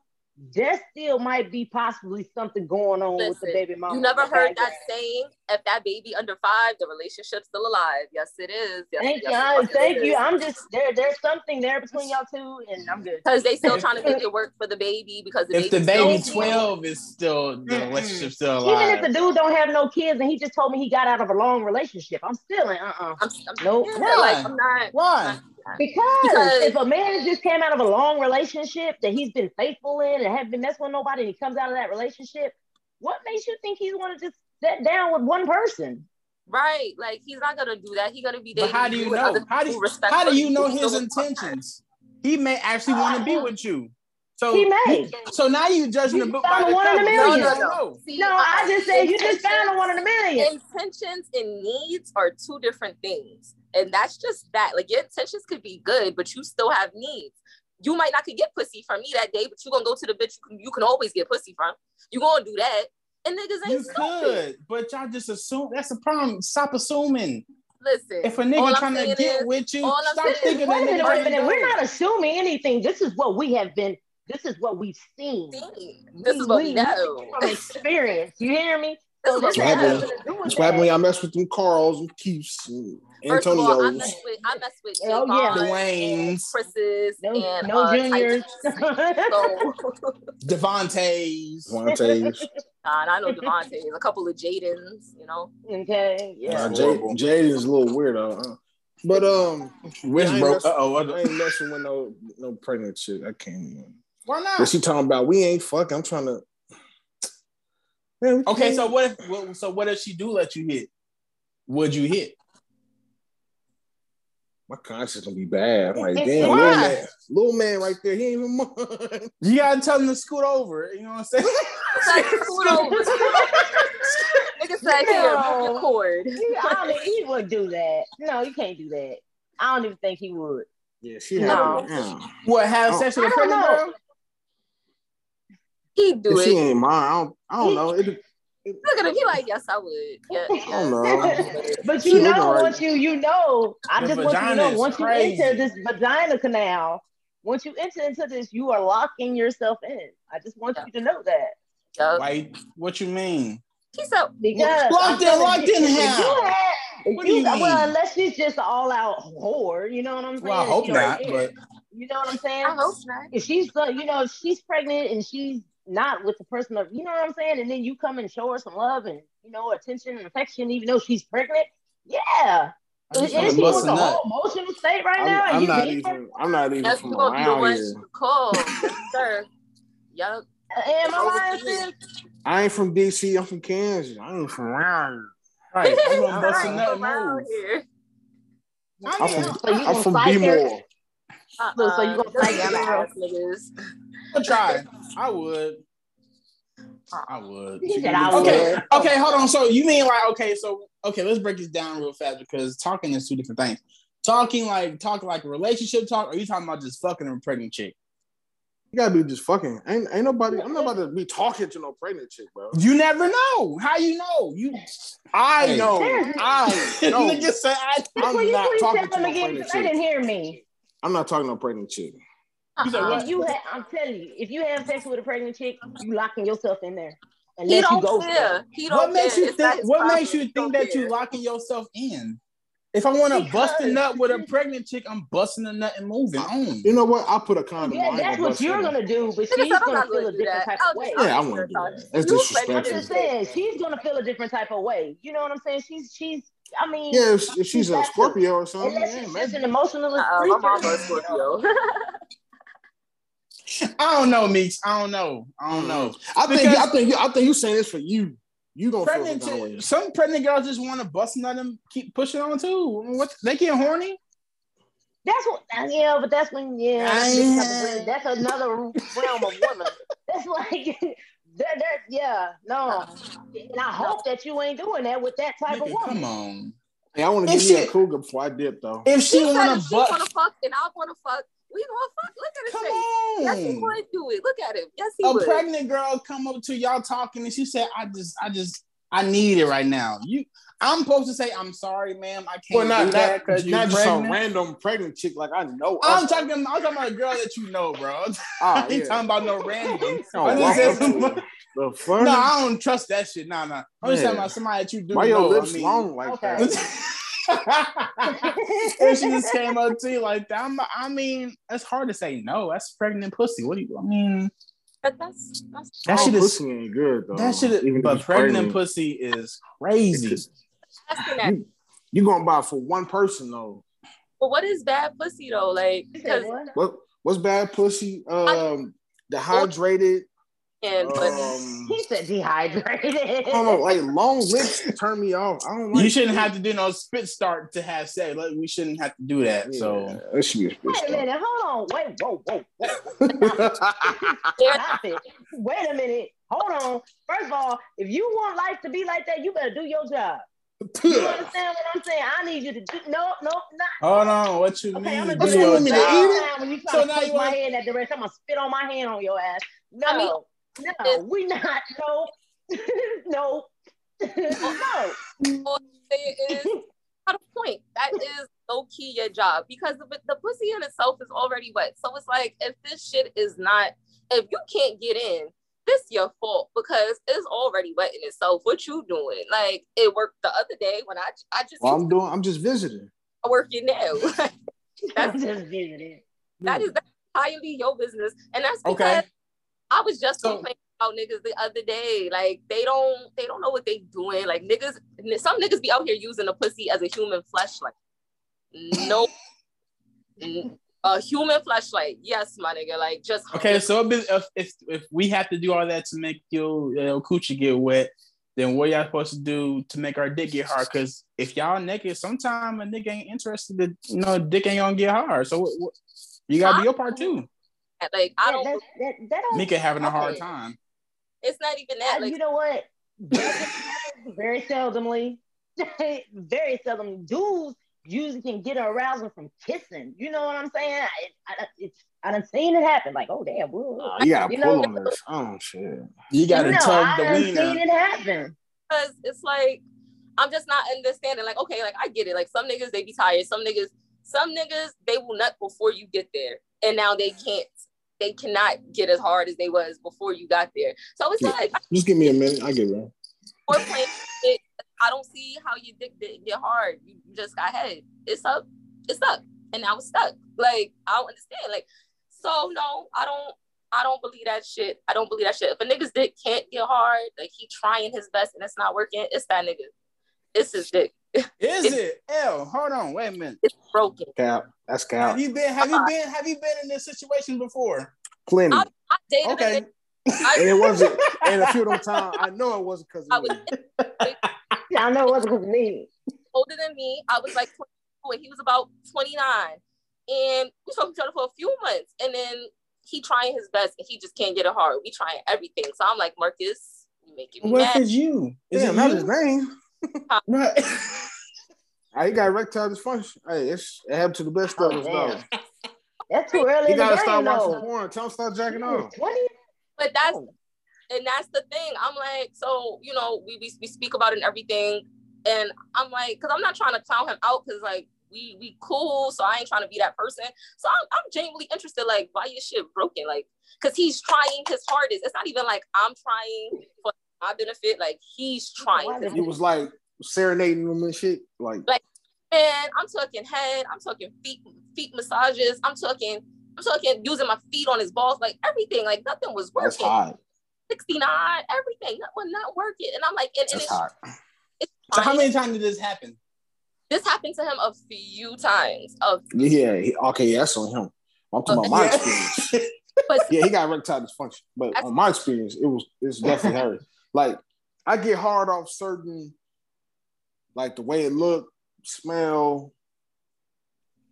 there still might be possibly something going on with the baby mama. You never heard that background. saying? If that baby under five, the relationship's still alive. Yes, it is. Yes, Thank yes, you. it I- fucking Thank is. you. I'm just there. There's something there between y'all two, and I'm good. Because they still trying to make it work for the baby because the If the baby still- twelve is still the relationship still alive. Even if the dude don't have no kids and he just told me he got out of a long relationship, I'm still in. Uh uh I'm, I'm, Nope. yeah, Why? like I'm not. Why? Because, Because- if a man just came out of a long relationship that he's been faithful in and haven't been messing with nobody, and he comes out of that relationship, what makes you think he's going to just sit down with one person? Right, like he's not gonna do that. He's gonna be But dating. how do you know? How do you, respect how do you know his still with intentions? He may actually want to be with you. So He may. So now you judging You the book found by the one in a cover. million. You No, no. See, No, I uh-uh. just said you just found a Intentions- one in a million. Intentions and needs are two different things, and that's just that. Like your intentions could be good, but you still have needs. You might not could get pussy from me that day, but you gonna go to the bitch you can, you can always get pussy from. You gonna do that, and niggas ain't You stupid. could, but y'all just assume that's the problem. Stop assuming. Listen, If a nigga trying to get is- with you, stop saying thinking Wait that nigga wait a already minute. We're not assuming anything. This is what we have been. This is what we've seen. see, this is what we know. From experience, you hear me? So This is this what has we know. nothing to do with That's what happened when that. y'all mess with them Carls and Keiths and First of all, I Antonios. mess with I mess with Oh, yeah. Javon, Dwayne's, Chris's, No, and no uh, juniors. Tyrese. So, Devontae's. Devontae's. God, I know Devontae, a couple of Jadens, you know. okay, yeah. Uh, That's Jade, is a little weirdo. Huh? But um, Which I ain't broke? Uh oh. I ain't messing with no no pregnant shit. I can't. Even. Why not? not? she talking about we ain't fucking. I'm trying to. Man, Okay, can't- so what if? So what if she do let you hit? Would you hit? my conscience gonna be bad. I'm like, Why? damn, little man, little man right there. He ain't even mind. You gotta tell him to scoot over. You know what I'm saying? Like, scoot over. Nigga said, here, move your cord. I don't, think he would do that. No, you can't do that. I don't even think he would. Yeah, she No. had. Yeah. What? Have Oh. sex with a I don't pregnant know. girl? He do If she ain't mine. I don't. I don't know. It, Look at him. He like, yes, I would. Yeah, I don't know. But you looking know, right. once you you know, I The just want you to know, is once you crazy. enter this vagina canal, once you enter into this, you are locking yourself in. I just want you to know that Yup. Like, what you mean? He said, because Locked in- locked you, in if you how? had- if What do you well, mean? unless she's just all out whore, you know what I'm saying? Well, I hope She don't not, but you know what I'm saying? I hope not. if she's uh, you know if she's pregnant and she's not with the person of you know what I'm saying, and then you come and show her some love and you know attention and affection, even though she's pregnant, yeah. I And she bust was a a whole emotional state right I'm, now. I'm you not even. I'm not even That's from gonna be the around one here. to call. Sir. Yup. Am I lying. I ain't from DC. I'm from Kansas. I ain't from around here. Right. I'm gonna bust a Alright. nut move. I'm from. So you I'm from psych her? B-More. So- so you gonna Uh-uh. fight Them ass niggas. I'll try. I would. I would. I Okay, would. okay, hold on. So you mean like okay, so okay, let's break this down real fast because talking is two different things. Talking like talking like a relationship talk, or you talking about just fucking a pregnant chick? You gotta be just fucking. Ain't ain't nobody. I'm not about to be talking to no pregnant chick, bro. You never know. How you know? You I Hey. know. I know. nigga said I I'm not talking to them no again, pregnant 'cause they chick. didn't hear me. I'm not talking to no pregnant chick. You said Uh-uh. what? If you have, I'm telling you, if you have sex with a pregnant chick, you locking yourself in there. He Unless you don't go care. He don't What makes care. you It's not think what makes you think that you care. locking yourself in? If I want to bust a Because- nut with a pregnant chick, I'm busting a nut and moving on. You know what? I'll put a condom. Yeah, on. I that's what you're gonna do, but she's said, I'm gonna feel a different that. type of way. Yeah, I I'll wouldn't do just- that. That's You disrespectful. I'm just saying she's gonna feel a different type of way. You know what I'm saying? She's she's. I mean, Yeah, if, if she's a. Scorpio or something, Unless she's man. just an emotional Uh-uh, my creature, mama a? Scorpio. I don't know, Meeks. I don't know. I don't know. I think Because- I think you I think you saying this for you. You don't feel Pregnant, some kind of way. some pregnant girls just want to bust a nut and keep pushing on too. What they get horny? That's what. Uh, yeah, but that's when yeah, ah, that's, I- different of women. that's another realm of women. That's like that. That yeah, no. And I hope that you ain't doing that with that type of woman. come on. Hey, I want to If give me she- a cougar before I dip though. If she She want if to she wanna bust, fuck and I wanna fuck, we gonna fuck. Look at his come face. Yes, he on. would do it. Look at him. Yes, he A would. pregnant girl come up to y'all talking and she said, "I just, I just, I need it right now." You, I'm supposed to say, "I'm sorry, ma'am, I can't Well, not do that because you're not just some random pregnant chick like I know. I'm of. talking, I'm talking about a girl that you know, bro. Ah, I ain't yeah. talking about no random. Oh, I just some- The no, I don't trust that shit. Nah, nah. I'm just talking about somebody that you do Why your know. lips I mean, long like Okay. that? if she just came up to you like that, I'm, I mean, it's hard to say no. That's pregnant pussy. What do you? I mean, But that's that's that All shit is pussy ain't good though. that shit. Even Is, but it's pregnant pussy is crazy. asking. You, you gonna buy for one person though. But what is bad pussy though? Like You said because what? What what's bad pussy? Um, dehydrated. And but Um, He said dehydrated. I don't know, like long lips turn me off. I don't like. You shouldn't have to do no spit start to have sex. Like we shouldn't have to do that. Yeah, So that should be a spit Wait a start. minute, hold on. Wait, whoa, whoa, whoa. Stop it. Wait a minute. Hold on. First of all, if you want life to be like that, you better do your job. You understand what I'm saying? I need you to do no, no, not hold on. What you okay. I'm gonna You do want me to job. eat it? Now When you try So to now you my want- hand in that direction, I'm gonna spit on my hand on your ass. No, I mean- no, we not. No, no, no. all I'm is not a point. That is low key your job because the, the pussy in itself is already wet. So it's like if this shit is not, if you can't get in, this your fault because it's already wet in itself. What you doing? Like it worked the other day when I I just well, I'm doing. I'm just visiting. I work it now. I'm just visiting. that is that's entirely your business, and that's because Okay. I was just So- complaining about niggas the other day. Like they don't they don't know what they doing. Like niggas, some niggas be out here using a pussy as a human fleshlight. no a human flashlight. Yes, my nigga. Like just okay. So if if if we have to do all that to make your, your coochie get wet, then what y'all supposed to do to make our dick get hard? Because if y'all naked, sometime a nigga ain't interested. To, you know, dick ain't gonna get hard. So what, what, you gotta do your part too. Like I don't. That, that, that don't Mika having a okay. hard time. It's not even that. Uh, Like you know what? very seldomly, very seldom. Dudes usually can get arousal from kissing. You know what I'm saying? I, I, it's I done seen it happen. Like, oh damn, whoa, whoa. Uh, you gotta You pull know- on this. Oh shit. You gotta no, tug I the done seen it happen. because it's like I'm just not understanding. Like, okay, like I get it. Like some niggas they be tired. Some niggas, some niggas they will nut before you get there, and now they can't. They cannot get as hard as they was before you got there. So it's Yeah. like Just give me a minute. I get it. we're playing. It, I don't see how your dick didn't get hard. You just got head. It's up. It's up, and I was stuck. Like I don't understand. Like so, no, I don't. I don't believe that shit. I don't believe that shit. If a nigga's dick can't get hard, like he trying his best and it's not working, it's that nigga. It's his dick. Is it? L, hold on, wait a minute. It's broken. Cap. That's cap. Have you been? Have you uh-uh. been? Have you been in this situation before? Plenty. I, I dated Okay. I, and it wasn't. And a few of them times, I know it wasn't because I of was me. I know it wasn't because of me. older than me. I was like 22 and he was about 29. And we talked to each other for a few months. And then he trying his best and he just can't get it hard. We trying everything. So I'm like, Marcus, you making me What mad. is you? Is Damn, it not you? his name. Right. Hey, he got erectile dysfunction. Hey, it's it happened to the best of Oh, us, though. That's too early He in the gotta game, start watching though. porn. Tell him to start jacking He off. was 20? But that's Oh. and that's the thing. I'm like, so you know, we we, we speak about it and everything. And I'm like, because I'm not trying to clown him out because like we we cool, so I ain't trying to be that person. So I'm, I'm genuinely interested, like, why your shit broken? Like, because he's trying his hardest. It's not even like I'm trying for my benefit. Like he's trying. his He was like serenading them and shit. Like, like Man, I'm talking head, I'm talking feet, feet massages, I'm talking, I'm talking using my feet on his balls, like everything, like nothing was that's working. hot. 69, everything, that was not working. And I'm like, and, and it's, hot. it's So how many times did this happen? this happened to him a few times. Of Yeah. He, okay, yeah, that's on him. I'm talking oh, about my experience. but Yeah, he got erectile dysfunction, but on my experience, it was it's definitely her. Like, I get hard off certain, like the way it look, smell.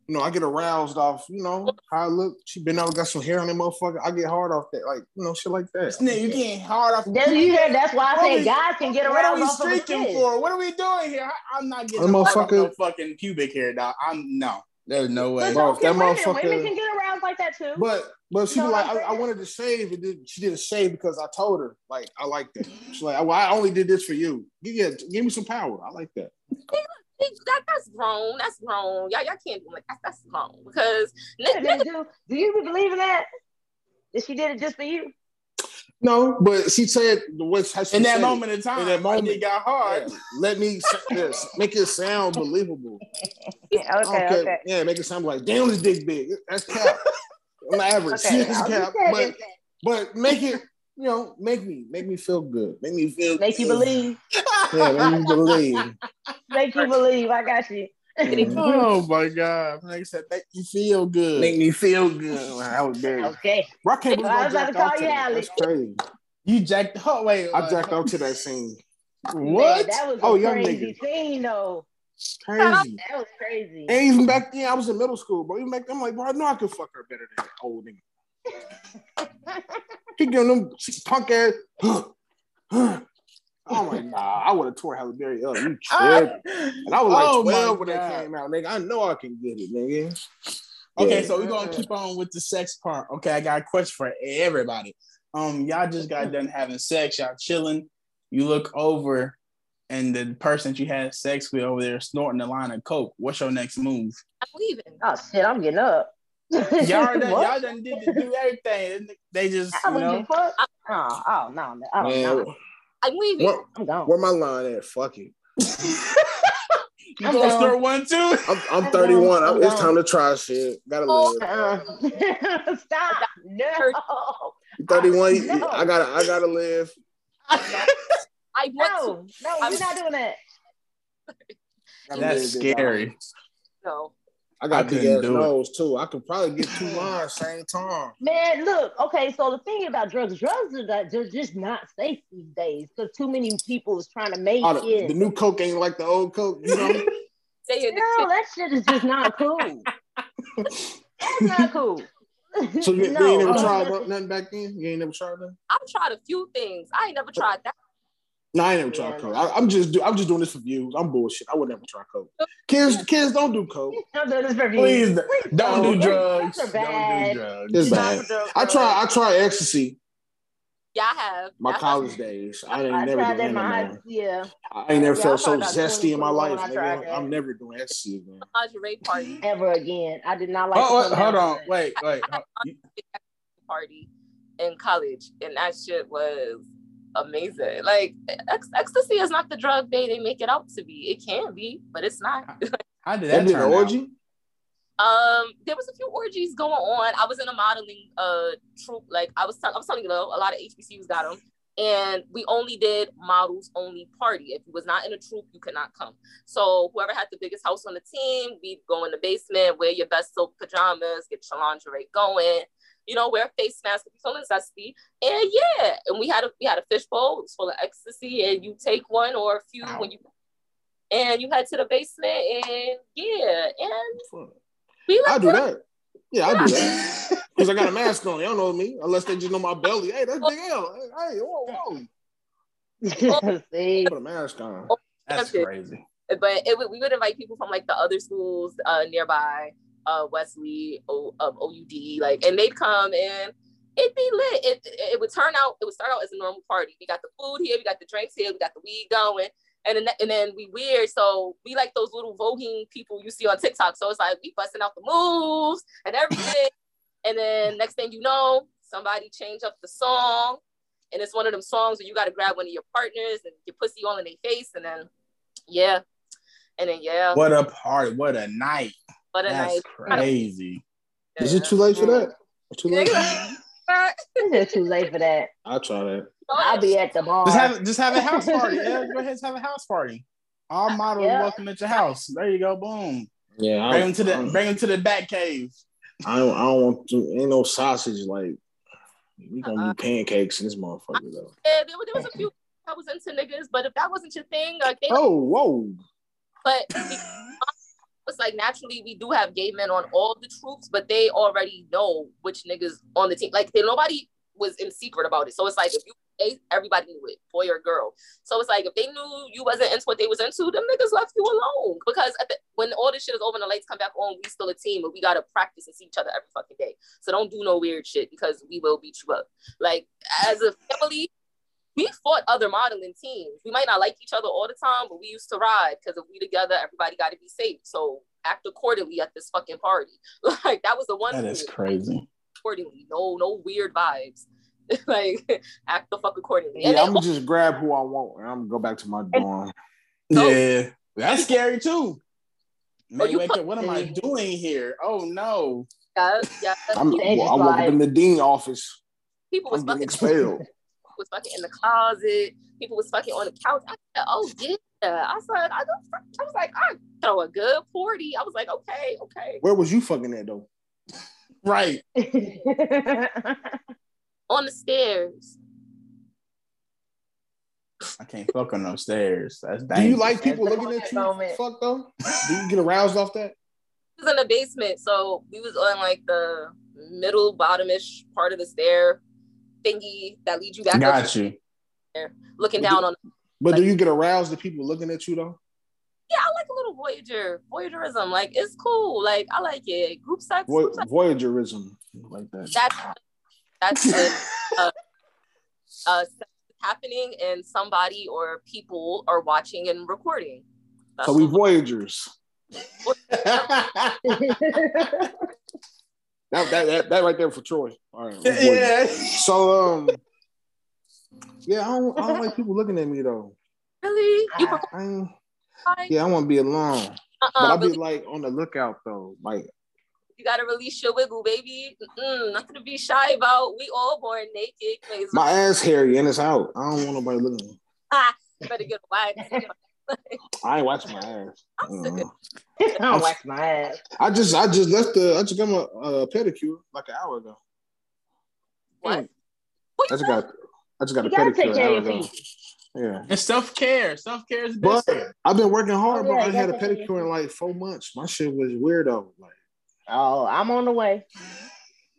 You know, I get aroused off. You know how I look. She been out, got some hair on that motherfucker. I get hard off that, like you know, shit like that. This nigga, you getting hard off. That's, you heard, that's why I What say we- guys can get What are we off streaking for? What are we doing here? I, I'm not getting That hard off motherfucker- no fucking pubic hair, dog. I'm no. There's no way. But Bro, don't if that women. motherfucker- Women can get aroused like that too. But but she You was like, I'm I, I wanted to shave, and then she didn't shave because I told her, like, I like that. She's like, well, I only did this for you. Yeah, give me some power. I like that. that, that's wrong. That's wrong. Y'all, y'all can't do it. That's, that's wrong because Yeah, n- then do, do you believe in that? That she did it just for you? No, but she said the way how she in that said moment in time, In that moment. it got hard. Yeah, let me sa- yes, make it sound believable. Yeah, I okay, okay. Yeah, make it sound like damn this dick big. That's cap. On average, Okay, it's I was cap. But but make it, you know, make me make me feel good. Make me feel Make you believe. Yeah, make me believe. Make you believe. I got you. Oh my god! Like I said, make you feel good. Make me feel good. That was big. Okay. Bro, I can't believe I I was about to jacked call off to you that. Allie. That's crazy. you jacked. Oh wait, I uh, jacked off to that scene. Man, What? that was a Oh, young crazy nigga. scene, though. Crazy. That was crazy. And even back then, I was in middle school, bro. Even back then, I'm like, bro, I know I could fuck her better than that old nigga. He giving them punk ass. I'm like, nah, I would have tore Halle Berry up. You tripping. And I was like Oh, my 12 when God. that came out, nigga. I know I can get it, nigga. Okay, Yeah. so we're gonna keep on with the sex part. Okay, I got a question for everybody. Um, y'all just got done having sex, y'all chilling. You look over, and the person that you had sex with over there snorting a line of coke. What's your next move? I'm leaving. Oh shit, I'm getting up. Y'all done, What? y'all done did do everything. They just, I you was know, you fuck. Oh, oh no, no, oh, Man, no. I'm leaving. where, I'm gone. where my line at? Fuck it. you I'm gonna down. snort one too. I'm, I'm I'm 31. gone. I'm it's gone. time to try shit. Gotta Oh, live. Uh, stop. No. 31. No. I gotta I gotta live. I want No, no, I'm- you're not doing that. Gotta That's live, big dog. scary. No, I got I big couldn't ass do it. nose too. I could probably get two lines same time. Man, look, okay, so the thing about drugs, drugs are that they're just not safe these days because too many people is trying to make Oh, the, it. the new coke ain't like the old coke, you know. Say no, that shit is just not cool. That's not cool. So you, No, you ain't never tried no- nothing back then. You ain't never tried that. I've tried a few things. I ain't never tried that. No, I ain't never tried Yeah, coke. I, I'm just do, I'm just doing this for views. I'm bullshit. I would never try coke. Kids, kids don't do coke. I'm doing this for you. Please don't do don't. drugs. Drugs Don't do drugs. It's bad. I bro. try I try ecstasy Yeah, I have. my That's- college days. I ain't I never tried doing that that in no my high more. yeah. I ain't never Yeah, felt so zesty in my life. I nigga. tried that. I'm never doing ecstasy again. lingerie party. Ever again. I did not like Oh, wait, oh, hold on. Wait, wait. ho- you- party in college, and that shit was amazing. Like ec- ecstasy is not the drug they they make it out to be. It can be, but it's not. How did That that been an turn out? Um, there was a few orgies going on. I was in a modeling uh troop. Like I was, tell- I was telling you, though, a lot of HBCUs got them, and we only did models only party. If you was not in a troop, you could not come. So whoever had the biggest house on the team, we'd go in the basement, wear your best silk pajamas, get your lingerie going. You know, wear a face mask if you're feeling zesty, and yeah, and we had a we had a fishbowl it was full of ecstasy, and you take one or a few when you, and you head to the basement, and yeah, and we I like do that. Yeah, I do that. Because I got a mask on. They don't know me unless they just know my belly. Hey, that's Big L. Hey, hey, whoa, whoa. Put a mask on. That's crazy. but it we would invite people from like the other schools uh, nearby, uh, Wesley, o, um, OUD, like, and they'd come and it'd be lit. It, it would turn out, it would start out as a normal party. We got the food here, we got the drinks here, we got the weed going, and then and then we weird. So we like those little voguing people you see on TikTok. So it's like we busting out the moves and everything, and then next thing you know, somebody change up the song. And it's one of them songs where you got to grab one of your partners and your pussy all in their face, and then yeah, and then yeah, What a party. What a night. But a That's night. crazy. Is it too late for that? Too late? it's too late for that. I'll try that. I'll be at the bar. Just have just have a house party. Yeah, go ahead, have a house party. All models Yeah. welcome at your house. There you go. Boom. Yeah, I, Bring them to the I, bring them to the back cave. I don't, I don't want to. Ain't no sausage. Like we gonna be uh-uh. pancakes in this motherfucker though. Yeah, there, was- there was a few I was into niggas, but if that wasn't your thing, like they, Oh, whoa! but it's like naturally we do have gay men on all the troops, but they already know which niggas on the team. Like they, nobody was in secret about it. So it's like if you everybody knew it, boy or girl. So it's like if they knew you wasn't into what they was into, them niggas left you alone. Because the, when all this shit is over and the lights come back on, we still a team, but we gotta practice and see each other every fucking day. So don't do no weird shit because we will beat you up. Like as a family, we fought other modeling teams. We might not like each other all the time, but we used to ride because if we together, everybody got to be safe. So act accordingly at this fucking party. Like that was the one That rule, is crazy. accordingly. No, no weird vibes. like act the fuck accordingly. Yeah, And I'm then, gonna just grab who I want and I'm gonna go back to my dorm. No. Yeah, that's scary too. Oh, Man, you wake put- up, what am I doing here? Oh no. yeah, yeah, I'm, Dangerous I walk up in the dean office. people was I'm getting fucking, expelled. Was fucking in the closet. People was fucking on the couch. I said, oh yeah. I said, I, go, I was like, I throw a good 40. I was like, okay, okay. Where was you fucking at though? Right. On the stairs. I can't fuck on those stairs. That's Do you like people At looking at you? moment. Fuck though. Do you get aroused off that? It was in the basement, so we was on like the middle bottomish part of the stair thingy that leads you back Got you. There, looking down on. But do you get aroused to people looking at you though? Yeah, I like a little voyager, voyagerism. Like it's cool. Like I like it. Group sex. Voy- group sex voyagerism like that. that's that's good. uh, uh, happening, and somebody or people are watching and recording. That's So we voyagers. That, that, that, that right there for Troy. All right. yeah. So um, yeah, I don't, I don't like people looking at me though. really you I, I ain't- yeah, I want to be alone, but uh-uh, I'll be like on the lookout though. Like you gotta release your wiggle, baby. Mm-mm, nothing to be shy about. We all born naked. Please. my ass hairy and it's out. I don't want nobody looking. Ah, better get a wax. I ain't watching my ass. I'm sick I don't wax my ass. I just I just left the I just got my uh, pedicure like an hour ago. what? I Who you just got I just got a You gotta pedicure an hour ago. Yeah. And self care. Self care is But best. care. I've been working hard, Oh, bro. yeah, I had a gotta take care of pedicure in like four months. My shit was weirdo. Like Oh, I'm on the way.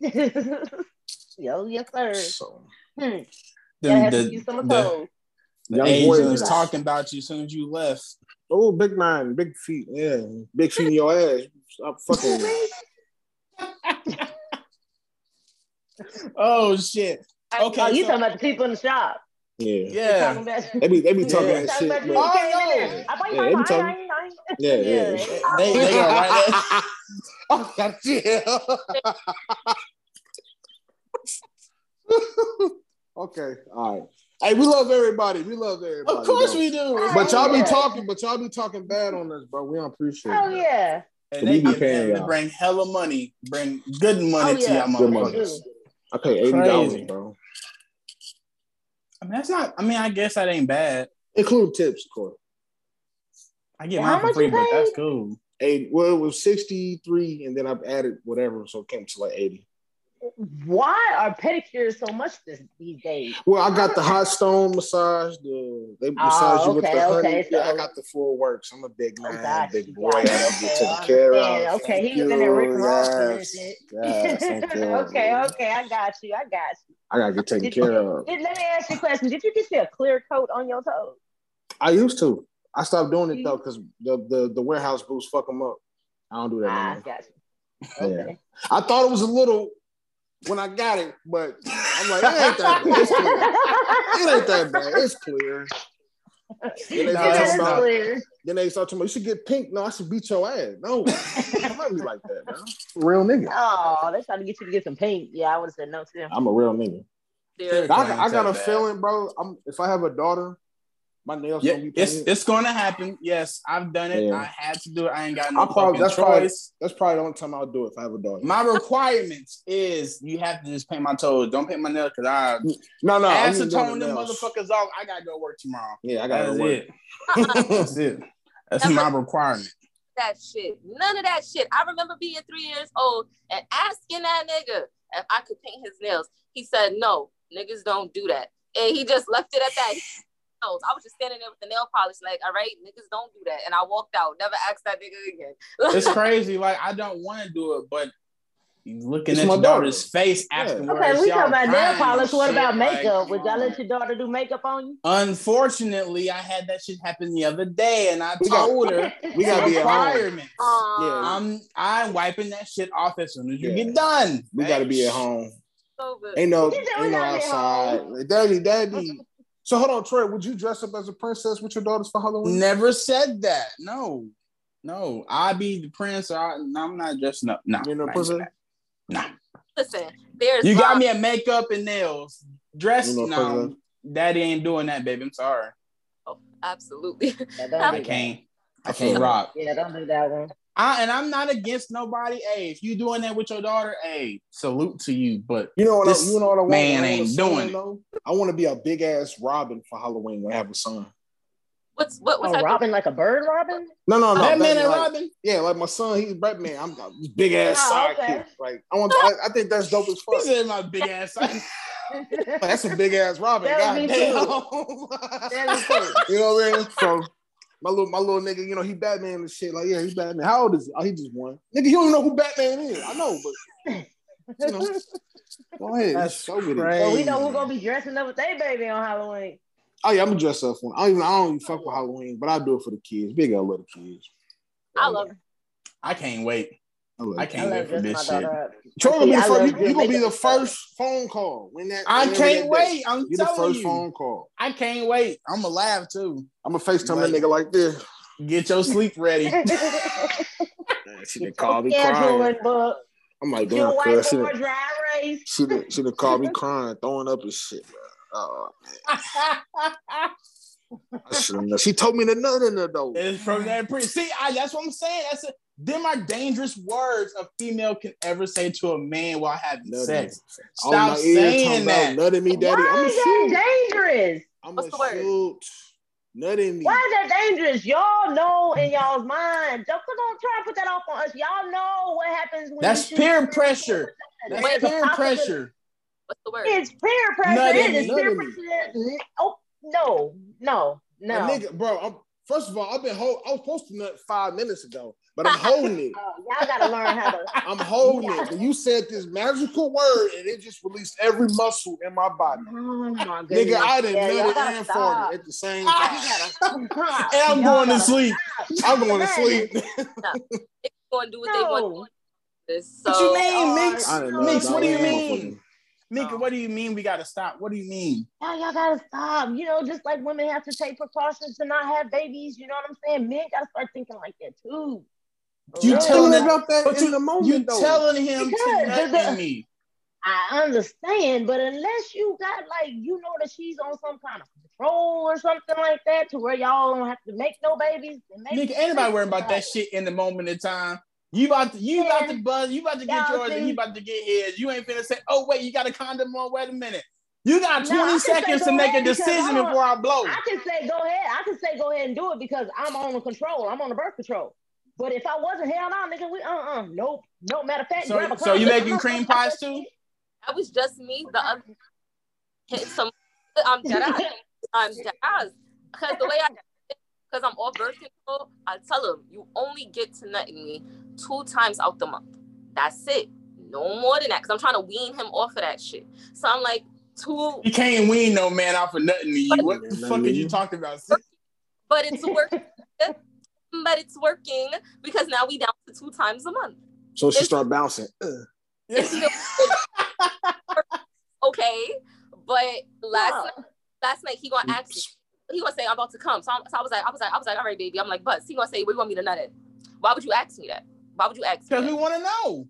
Yo, yes, sir. so Hmm. The, Gotta have the, use some of the, those. The Young Asians boy was was- talking about you as soon as you left. Oh, big man, big feet. Yeah. Big feet in your ass. Stop fucking Oh shit. Okay, Oh, you so- talking about the people in the shop? Yeah. Yeah. talking about, They be they be talking Yeah. that shit, about you but came in Oh, there. no. I bought Yeah, they be my talking- nine, nine. yeah, yeah. Yeah. They they go right oh, God, yeah. okay, all right. Hey, we love everybody. We love everybody. Of course bro. we do. But y'all be talking, but y'all be talking bad on us, bro. We don't appreciate Oh it. yeah. And they be paying to bring hella money, bring good oh, money Oh, to y'all Good They money. motherfuckers. do. I pay eighty dollars, Crazy. bro. I mean, that's not. I mean, I guess that ain't bad. Include tips, of course. I get How mine for free, but that's cool. Eight. Well, it was sixty three, and then I've added whatever, so it came to like eighty. Why are pedicures so much this, these days? Well, I got the hot stone massage. The they massage you with the honey. okay, yeah, I got the full works. I'm a big Oh, man, big boy. got I have to get taken care of. Okay, he was in there Rick. Ross Yes, yes, okay, okay, I got you. I got you. I gotta get taken Did, care of. did- let me ask you a question. Did you get you a clear coat on your toes? I used to. I stopped doing it though because the, the the warehouse boots fuck them up. I don't do that Ah, anymore. got you. Yeah. Okay. I thought it was a little when I got it, but I'm like, it ain't that bad. It's clear. It ain't that bad. It's clear. Then they, No, start it's not. about, clear. then they start talking about you should get pink. No, I should beat your ass. No, I'm not be like that, man. Real nigga. Oh, they trying to get you to get some paint. Yeah, I would have said no to too. I'm a real nigga. There's I, I got a bad. feeling, bro. I'm if I have a daughter, my nails Yeah, gonna be it's it's going to happen. Yes, I've done it. Yeah. I had to do it. I ain't got no I'll probably- fucking that's probably- choice. That's probably the only time I'll do it if I have a dog. My requirements is you have to just paint my toes. Don't paint my nails because I No, no, I'm doing acetone the them motherfuckers off. I gotta go work tomorrow. Yeah, I got That's to work. it. That's it. That's my requirement. that shit. None of that shit. I remember being three years old and asking that nigga if I could paint his nails. He said, no, niggas don't do that. And he just left it at that. No, I was just standing there with the nail polish, like, all right, niggas don't do that. And I walked out, never asked that nigga again. It's crazy. Like I don't want to do it, but looking It's at my your daughter. daughter's face Yeah. afterwards. Okay, we y'all talking about nail polish. What shit, about like, makeup? Would y'all let your daughter do makeup on you? Unfortunately, I had that shit happen the other day, and I We got- told her we gotta be at home. requirements. I'm I'm wiping that shit off as soon as you Yeah. get done. We got to be at home. so good. Ain't no, You said we ain't no gotta be at outside. Like, daddy, daddy. So hold on, Troy. Would you dress up as a princess with your daughters for Halloween? Never said that. No, no. I be the prince. Or I, no, I'm not dressing up. No, You know, not pussy? doing that. Nah. Listen, there's You got me a makeup and nails. Dress. You know, No, daddy ain't doing that, baby. I'm sorry. oh, absolutely. Yeah, I can't. I I can't rock. Yeah, don't do that one. I, and I'm not against nobody. Hey, if you doing that with your daughter, hey, salute to you. But You know what? This I, you know what I want? man I ain't son, doing it. though? I want to be a big ass Robin for Halloween when I have a son. What's what? What's Oh, that? Robin like a bird, Robin? No, no, no. Batman and like, Robin. Yeah, like my son, he's Batman. I'm got big ass Oh, sidekick. okay. Like I want. I, I think that's dope as He fuck. said my big ass. Like, that's a big ass Robin. That would God be damn. That'd be cool. you know what I mean? So my little my little nigga, you know, he Batman and shit. Like, yeah, he Batman. How old is he? Oh, he just one. Nigga, you don't know who Batman is. I know, but you know, go ahead. That's Go crazy. Well, we know who's gonna be dressing up with their baby on Halloween. Oh yeah, I'm gonna dress up for. I don't even. I don't even fuck with Halloween, but I do it for the kids. Big old little kids. I love it. I can't wait. I, love I it. can't I wait for this shit. Troy gonna be the first. You, you gonna be the first phone call when that. I whenever can't that wait. I'm You the first you. phone call. I can't wait. I'm gonna laugh too. I'm gonna FaceTime Like- that nigga like this. Get your sleep ready. Man, she done called me crying. Book. I'm like, damn, cuz she boy done, dry she done, she done called me crying, throwing up and shit, bro. Oh, I known. She told me to nut in there though. it's from that pre. See, I, that's what I'm saying. That's a, them are dangerous words a female can ever say to a man while having Nutting. sex. All in Stop my ears saying that. nutting me, daddy. Why I'm is gonna shoot. that dangerous? I'm What's gonna the word? shoot. Nutting me. Why is that dangerous? Y'all know in y'all's mind. Don't, don't try to put that off on us. Y'all know what happens when That's you peer pressure. That's It's a peer pressure. What's the word? It's peer pressure. Nutting It is peer pressure. Oh no, no, no. Nigga, bro. I'm, first of all, I've been hold, I was supposed to nut five minutes ago, but I'm oh, holding it. Oh, y'all gotta learn how to. I'm holding it. But you said this magical word, and it just released every muscle in my body. Oh my goodness. Nigga, I didn't Yeah, y'all nut gotta and stop. farted at the same ah, time. gotta. And I'm Y'all going to gotta sleep. I'm going to sleep. They're gonna do what they want. No. This. What So, you mean, uh, Oh, Mix? I didn't know Mix, what do you that mean? Motherfucker. Mika, um, what do you mean we gotta stop? What do you mean? Y'all, y'all gotta stop. You know, just like women have to take precautions to not have babies. You know what I'm saying? Men gotta start thinking like that too. You real. telling him- about that But in you, the moment, you though. telling him to Because nut the- me. I understand, but unless you got like you know that she's on some kind of control or something like that, to where y'all don't have to make no babies. then maybe- Nigga, anybody worrying about that shit in the moment in time? You about to you about to buzz, you about to get Y'all yours, and see- he about to get his. You ain't finna say, oh wait, you got a condom on. Wait a minute. You got 20 I can say seconds go to make a decision I'm before I blow. I can say go ahead. I can say go ahead and do it because I'm on the control. I'm on the birth control. But if I wasn't, hell no, nigga, we uh uh nope, nope. Matter of fact, So- grab a so you making cream pies too? that was just me. The other hit some. I'm dead ass. I'm dead ass. Because the way I, because I'm off birth control, I tell him you only get to nut me two times out the month. That's it. No more than that. Because I'm trying to wean him off of that shit. So I'm like two, You can't wean no man off of nothing to you. What the fuck are you talking about? but it's working. but it's working because now we down to two times a month. So she start bouncing. Ugh. Okay. But last No. night, last night he gonna ask me. He gonna say I'm about to come. So, I'm, so I was like, I was like, I was like, all right, baby. I'm like, but He gonna say, where you want me to nut it? Why would you ask me that? Why would you ask me Because we want to know.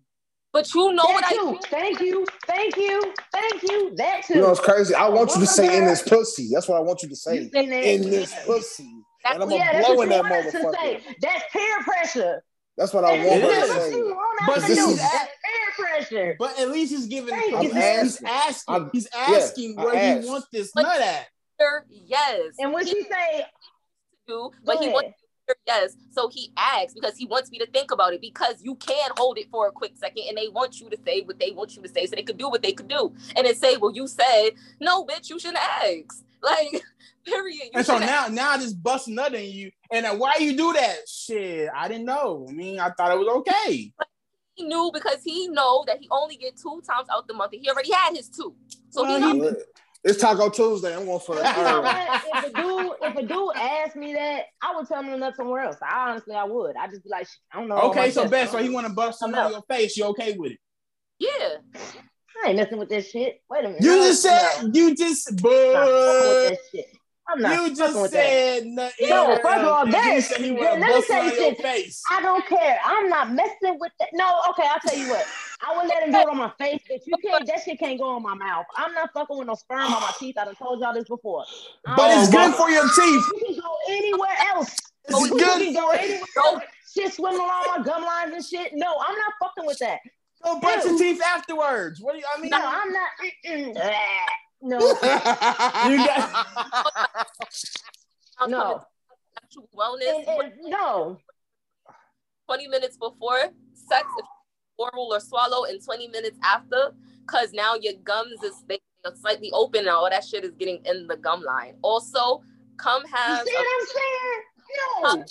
But you know what That I too. Thank you, thank you, thank you. That too. You know what's crazy? I want you to say in this pussy. That's what I want you to say. You say that. In this pussy. That's And I'm gonna yeah, that's blow in that want us to motherfucker. say. That's peer pressure. That's what I want It her to is. That's what say. you But to this do. is- That's peer pressure. But at least he's giving. Thank he's, you. he's asking. I'm- he's asking I where he asked. wants this But- nut at. yes. And when she say, do, go but he wants ahead. Yes. So he asks because he wants me to think about it because you can hold it for a quick second and they want you to say what they want you to say so they could do what they could do and then say, well, you said no, bitch, you shouldn't ask. Like, period. You And so now, now I just bust nut in you. And then why you do that? Shit, I didn't know. I mean, I thought it was okay. he knew because he know that he only get two times out the month and he already had his two. So Well, he he- It's Taco Tuesday. I'm going for the You know what? If a dude, if a dude asked me that, I would tell him to nut somewhere else. I honestly, I would. I just be like, I don't know. Okay, so best. So he want to bust something on your face. You okay with it? yeah. I ain't messing with this shit. Wait a minute. You just said. no. You just. I'm not fucking with But that shit. I'm not you just that. said nothing. No, first of all, that is- let me to bust it tell you your face. I don't care. I'm not messing with that. No, okay, I'll tell you what. I would let him do it on my face, but you can't. That shit can't go on my mouth. I'm not fucking with no sperm on my teeth. I done told y'all this before. I But it's good for your teeth. You can go anywhere else. It's you good can go anywhere else. Shit swimming along my gum lines and shit. No, I'm not fucking with that. Go brush your teeth afterwards. What do you? I mean, No, I'm not. No, you got. No, coming to sexual wellness. and, and, no. 20 minutes before sex, if oral or swallow, and 20 minutes after, because now your gums is they are slightly open and all that shit is getting in the gum line. Also, come You have see a what I'm saying? No.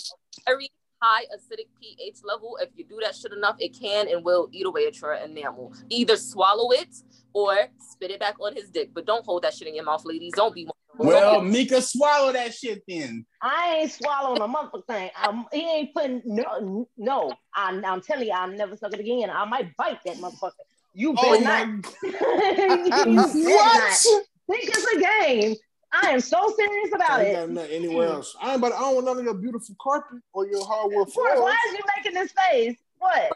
very high acidic pH level. If you do that shit enough, it can and will eat away at your enamel. Either swallow it or spit it back on his dick. But don't hold that shit in your mouth, ladies. Don't be Well, Mika, swallow that shit then. I ain't swallowing a motherfucking thing. He ain't putting no, no. I'm, I'm telling you, I'll never suck it again. I might bite that motherfucker. You Oh better my not. you better not. What? Think it's a game. I am so serious about I ain't it. got nothing anywhere else. I ain't about. I don't want none of your beautiful carpet or your hardwood What? floors. Why is you making this face? What?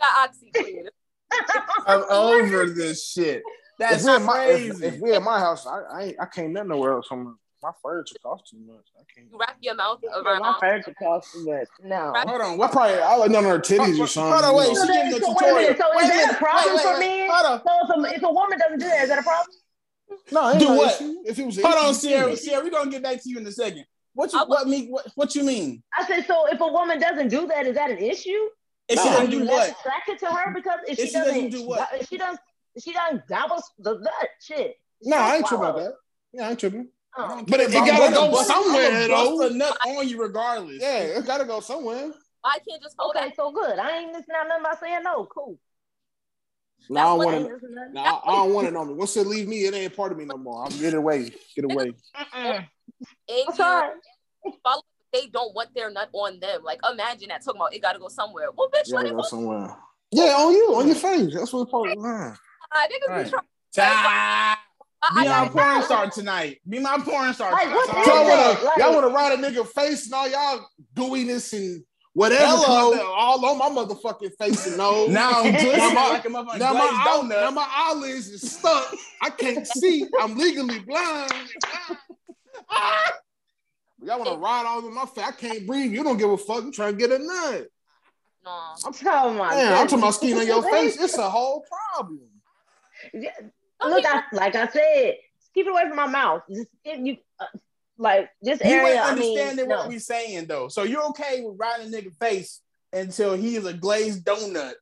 got OxiClean. I'm over this shit. That's if we in my if, crazy. if we at my house, I I, ain't, I can't nothing nowhere else. I'm, my furniture costs too much. I can't. You wrap your mouth over My around. furniture costs too much. No. Hold on. I What? probably I like none of her titties or Hold something. on, wait. you She giving the So wait a tutorial. minute, so is Wait a that a problem Wait, for wait, wait. men? Hold on. So if a, if a woman doesn't do that, is that a problem? No, ain't Do no what? issue. If it was an Hold on, Sierra. Sierra, we're gonna get back to you in a second. What you I what me what, what you mean? I said, so if a woman doesn't do that, is that an issue? If she No. Are doesn't you do less what? attracted to her because if, If she she doesn't doesn't do what? If she doesn't, if she doesn't gobble the nut shit. No, I ain't tripping Swallow. about that. Yeah, I ain't tripping. Oh. But it, it I'm gotta gonna go bust- I'm somewhere gonna though. Bust a nut on you regardless. Yeah, it gotta go somewhere. I can't just hold Okay, that. so good. I ain't listening to nothing about saying no. Cool. No, I don't want I to. ain't listening to nothing. No, I I don't want it on me. Once it leave me, it ain't part of me no more. I'm get away, get away. And you sorry. follow they don't want their nut on them. Like imagine that talking about it gotta go somewhere. Well, bitch, You let it go go. somewhere. Yeah, on you, on your face. That's what it's part of. Nah. Ah, Niggas Right. be trying. Ta- Be my porn star tonight. Be my porn star. Like, what That's is all Y'all wanna, Like- y'all wanna ride a nigga face and all y'all gooiness and whatever Hello. clothes all on my motherfucking face and nose. Now I'm glistening Now my- like now my, eye- now my eyelids is stuck. I can't see. I'm legally blind. Ah. Ah. Y'all want to ride all over my face? I can't breathe. You don't give a fuck. You trying to get a nut. No. I'm telling my Man, I'm talking about skin on your face. It's a whole problem. Yeah, Look, I, like I said, keep it away from my mouth. Just you like this You area. ain't I mean, understanding no. what we saying though. So you're okay with riding a nigga face until he's a glazed donut.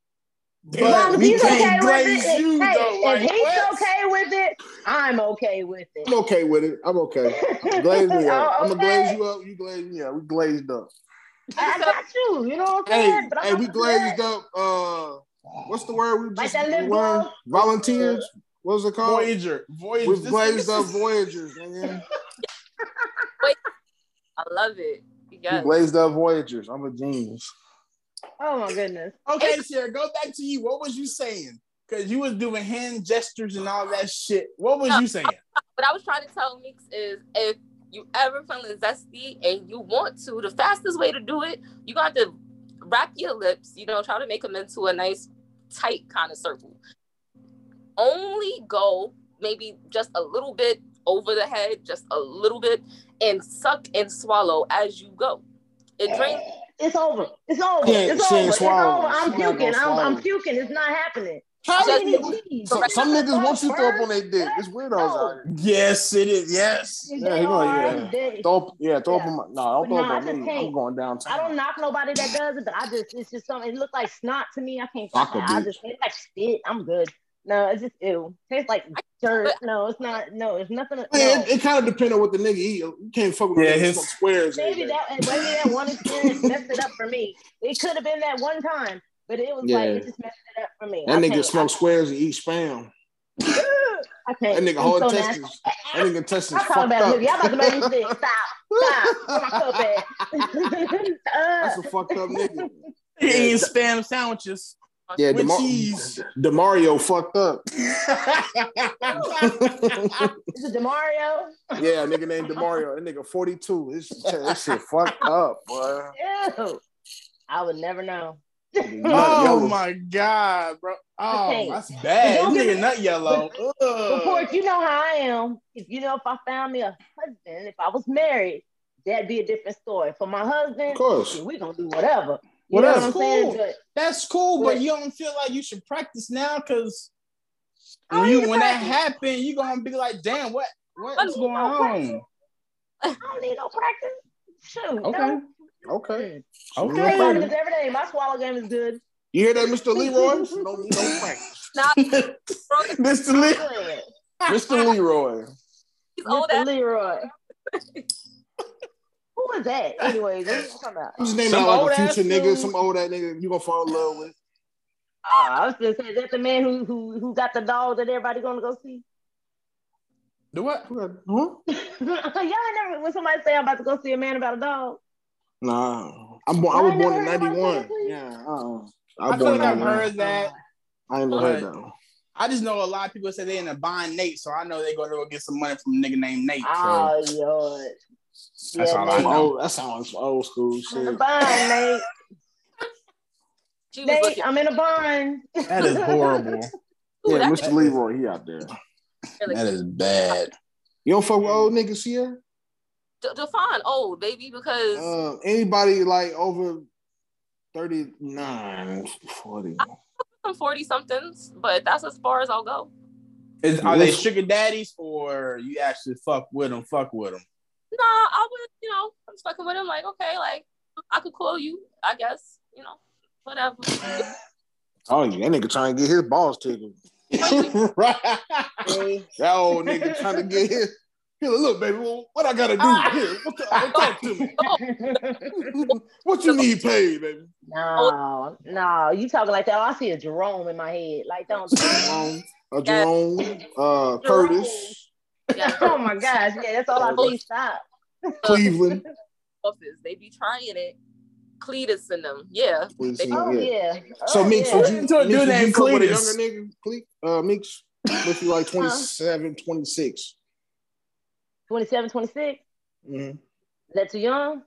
But as we he's okay can't with glaze it, you hey, though. if Like, he's what? okay with it, I'm okay with it. I'm okay with it. I'm okay. Glaze me up. Oh, I'm gonna glaze you up. You glaze me up. We glazed up. I got you. You know what I'm Hey, saying? But I'm hey, we glazed do up. Uh, what's the word we just that lip? Volunteers. What was it called? Voyager. Voyager. We've glazed up Voyagers. Nigga. I love it. We Yes. glazed up Voyagers. I'm a genius. Oh my goodness. Okay, Sierra, go back to you. What was you saying? Because you was doing hand gestures and all that shit. What was you saying? What I was trying to tell Mix is if you ever feeling zesty and you want to, the fastest way to do it, you got to wrap your lips, you know, try to make them into a nice tight kind of circle. Only go maybe just a little bit over the head, just a little bit, and suck and swallow as you go. It drains. It's over. It's over. She ain't- it's over. It's over. I'm puking. I'm, I'm puking. It's not happening. How Just- you niggas- some, some niggas want you to throw up on their dick. It's weirdos out here. Yes, it is. Yes. They Yeah, he gonna- yeah. Throw up, yeah, throw up on my, no, don't But throw no, up I on me. can't. I'm going downtown. I don't knock nobody that does it, but I just it's just something. It looks like snot to me. I can't. Fuck a I just it's like spit. I'm good. No, it's just ew. Tastes like dirt. No, it's not. No, it's nothing. No. It, it kind of depends on what the nigga eat. You can't fuck with Yeah, yeah, his- his squares. every maybe that maybe that one experience messed it up for me. It could have been that one time, but it was like Yeah. it just messed it up for me. That I nigga can't- smoke squares and eat spam. I, I can't. That nigga I'm whole so intestines. nasty. That nigga intestines I'm talking fucked about up. nigga. Y'all about to make me sick. Stop. Stop. Where my cup at? That's a fucked up nigga. He eating spam sandwiches Yeah, with DeMar- cheese. Demario fucked up. is it Demario? yeah, nigga named Demario. That nigga 42. This, that shit fucked up, boy. Ew. I would never know. Oh my god, bro. Oh, Okay. that's bad. Don't This nigga nut yellow. Report, you know how I am. If you know if I found me a husband, if I was married, that'd be a different story. For my husband, Of course. we gonna do whatever. You Whatever. know what I'm saying? Cool. But That's cool, but But- you don't feel like you should practice now because when, you, need to when that practice. happen, you gonna be like, damn, what what's going need no practice. on? I don't need no practice. Shoot. Okay. No. Okay. I Okay. practice every day. My swallow game is good. You hear that, Mr. Leroy? No need no practice. Not Mr. Lee. Good. Mr. Leroy. he's old Mr. Leroy. Who is that? Anyways, what are you talking about? I'm just naming Some out like a future nigga, some old that nigga you gonna fall in love with. Uh, I was gonna say, is that the man who who who got the dog that everybody gonna go see? Do what? Huh? Y'all ain't never when somebody say I'm about to go see a man about a dog. Nah. I'm born, I I was born in 91. about that. Yeah. Uh-uh. I was feel like I've heard that. I ain't heard that one. I just know a lot of people say they're in a bind Nate, so I know they're gonna go get some money from a nigga named Nate. So Oh, Lord. That's all I know. old, that sounds old school I'm in a shit. bind, Nate. She Nate, looking I'm in a bind. that is horrible. Ooh, Yeah, that- Mr. Leroy, he out there. really that is bad. You don't fuck with old niggas here? D- define old, baby, because Uh, anybody like over 39, 40. I'm 40 somethings, but that's as far as I'll go. Is, are they sugar daddies or you actually fuck with them? Fuck with them. Nah, I would you know, I'm just fucking with him. Like, okay, like I could call you, I guess, you know, whatever. Oh, yeah, that nigga trying to get his balls tickled. right. That old nigga trying to get his. Here, look, baby, well, what I gotta do? Here, what the, uh, talk to me. what you need paid, baby? no, no, you talking like that. Oh, I see a Jerome in my head. Like, don't. Jerome, uh, Jerome, uh, Curtis, Yeah, oh my gosh, yeah, that's all I see. Stop. Cleveland. office. They be trying it. Cletus in them. Yeah. Please They- see, Oh yeah. yeah. So Oh, Meeks, yeah. would you, To a Meeks, would you named fuck with a Cletus. younger nigga? Cle- Uh, Meeks, if you like 27, 26. 27, 26? Mhm. Is that too young?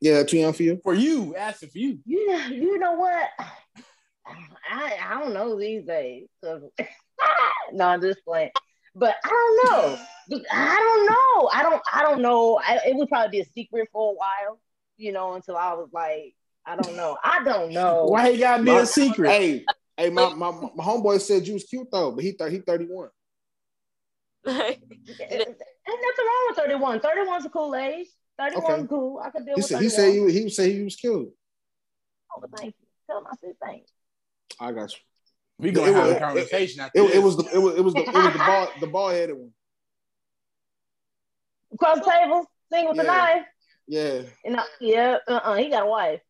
Yeah, too young for you? For you, asking for you. You know, you know what? I I don't know these days. no, I'm just playing. But I don't know. I don't know. I don't. I don't know. I, it would probably be a secret for a while, you know, until I was like, I don't know. I don't know. Why he gotta be My- a secret? Hey, hey, my, my, my homeboy said you was cute though, but he thought he 31. Like, Ain't nothing wrong with 31. 31's a cool age. 31's Okay. cool. I could deal He with said 31. he said he, he said he was cute. Oh, thank you. Tell him I said thank you. I got you. We gonna It have was- a conversation after It, it was the it was it was the it was the ball the ball headed one. Cross the table, sing with the Yeah. knife. Yeah, And I, yeah, uh-uh, he got a wife.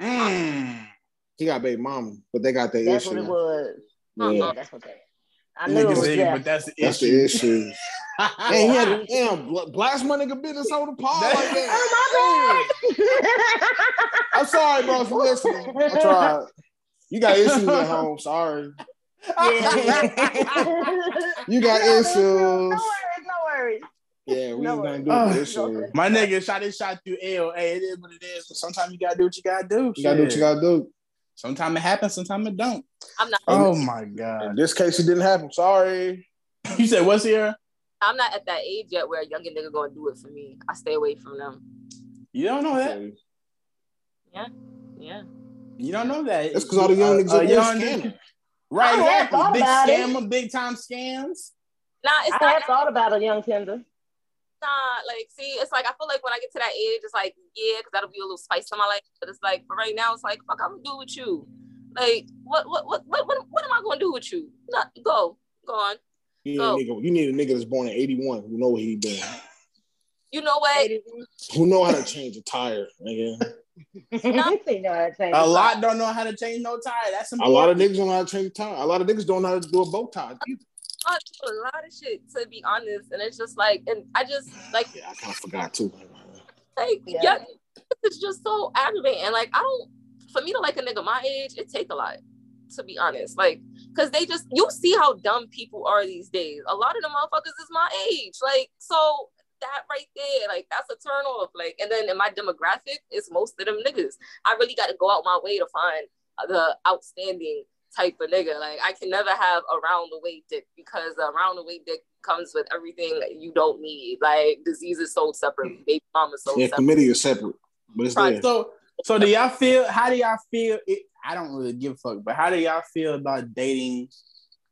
Mm. he got baby mama, but they got their That's issue. what it was. Yeah, Yeah, that's what that. I knew it was say, that. but that's the that's issue. the issue. And he had a damn blast my nigga business on the pod like that. Oh my god! I'm sorry, bro, for listening. I tried. You got issues at home. Sorry. You got No, issues. No worries, no worries. Yeah, we No ain't gonna do worries. with this shit. My nigga shot his shot through L. Hey, it is what it is. But sometimes you gotta do what you gotta do. You gotta do what you gotta do. Sometimes it happens, sometimes it don't. I'm not. Oh my god. In this case, it didn't happen. Sorry. You said what's here? I'm not at that age yet where a younger nigga gonna do it for me. I stay away from them. You don't know that. Yeah. Yeah. You don't know that. That's because all the young Uh, niggas uh, are young scamming. niggas- Right, I had exactly. thought Big about it. scammer, big time scams. Nah, it's I not. had thought about a young tender. Nah, like, see, it's like I feel like when I get to that age, it's like, yeah, because that'll be a little spice to my life. But it's like, for right now, it's like, fuck, I'm gonna do with you. Like, what, what, what, what, what, what am I gonna do with you? Not go, go on. You need, Go. a nigga, you need a nigga that's born in 81 who know what he doing. You know what? Who know how to change a tire, nigga. You know how to change A the lot don't know how to change no tire. That's A lot of niggas don't know how to change a tire. A lot of niggas don't know how to do a bow tie. either. I do a lot of shit to be honest, and it's just like, and I just like, Yeah, I kind of forgot too. like, Yeah. yeah, it's just so aggravating. Like, I don't, for me to like a nigga my age, it take a lot, to be honest. Like, cause they just, you see how dumb people are these days. A lot of the motherfuckers is my age. Like, so that right there, like, that's a turn off. Like, and then in my demographic, it's most of them niggas. I really got to go out my way to find the outstanding type of nigga. Like, I can never have a round the way dick because a round the way dick comes with everything you don't need. Like, disease is sold separately, mm. baby mama sold Yeah, separately. committee is separate, but it's Right. there. So, so do y'all feel? How do y'all feel? It, I don't really give a fuck, but how do y'all feel about dating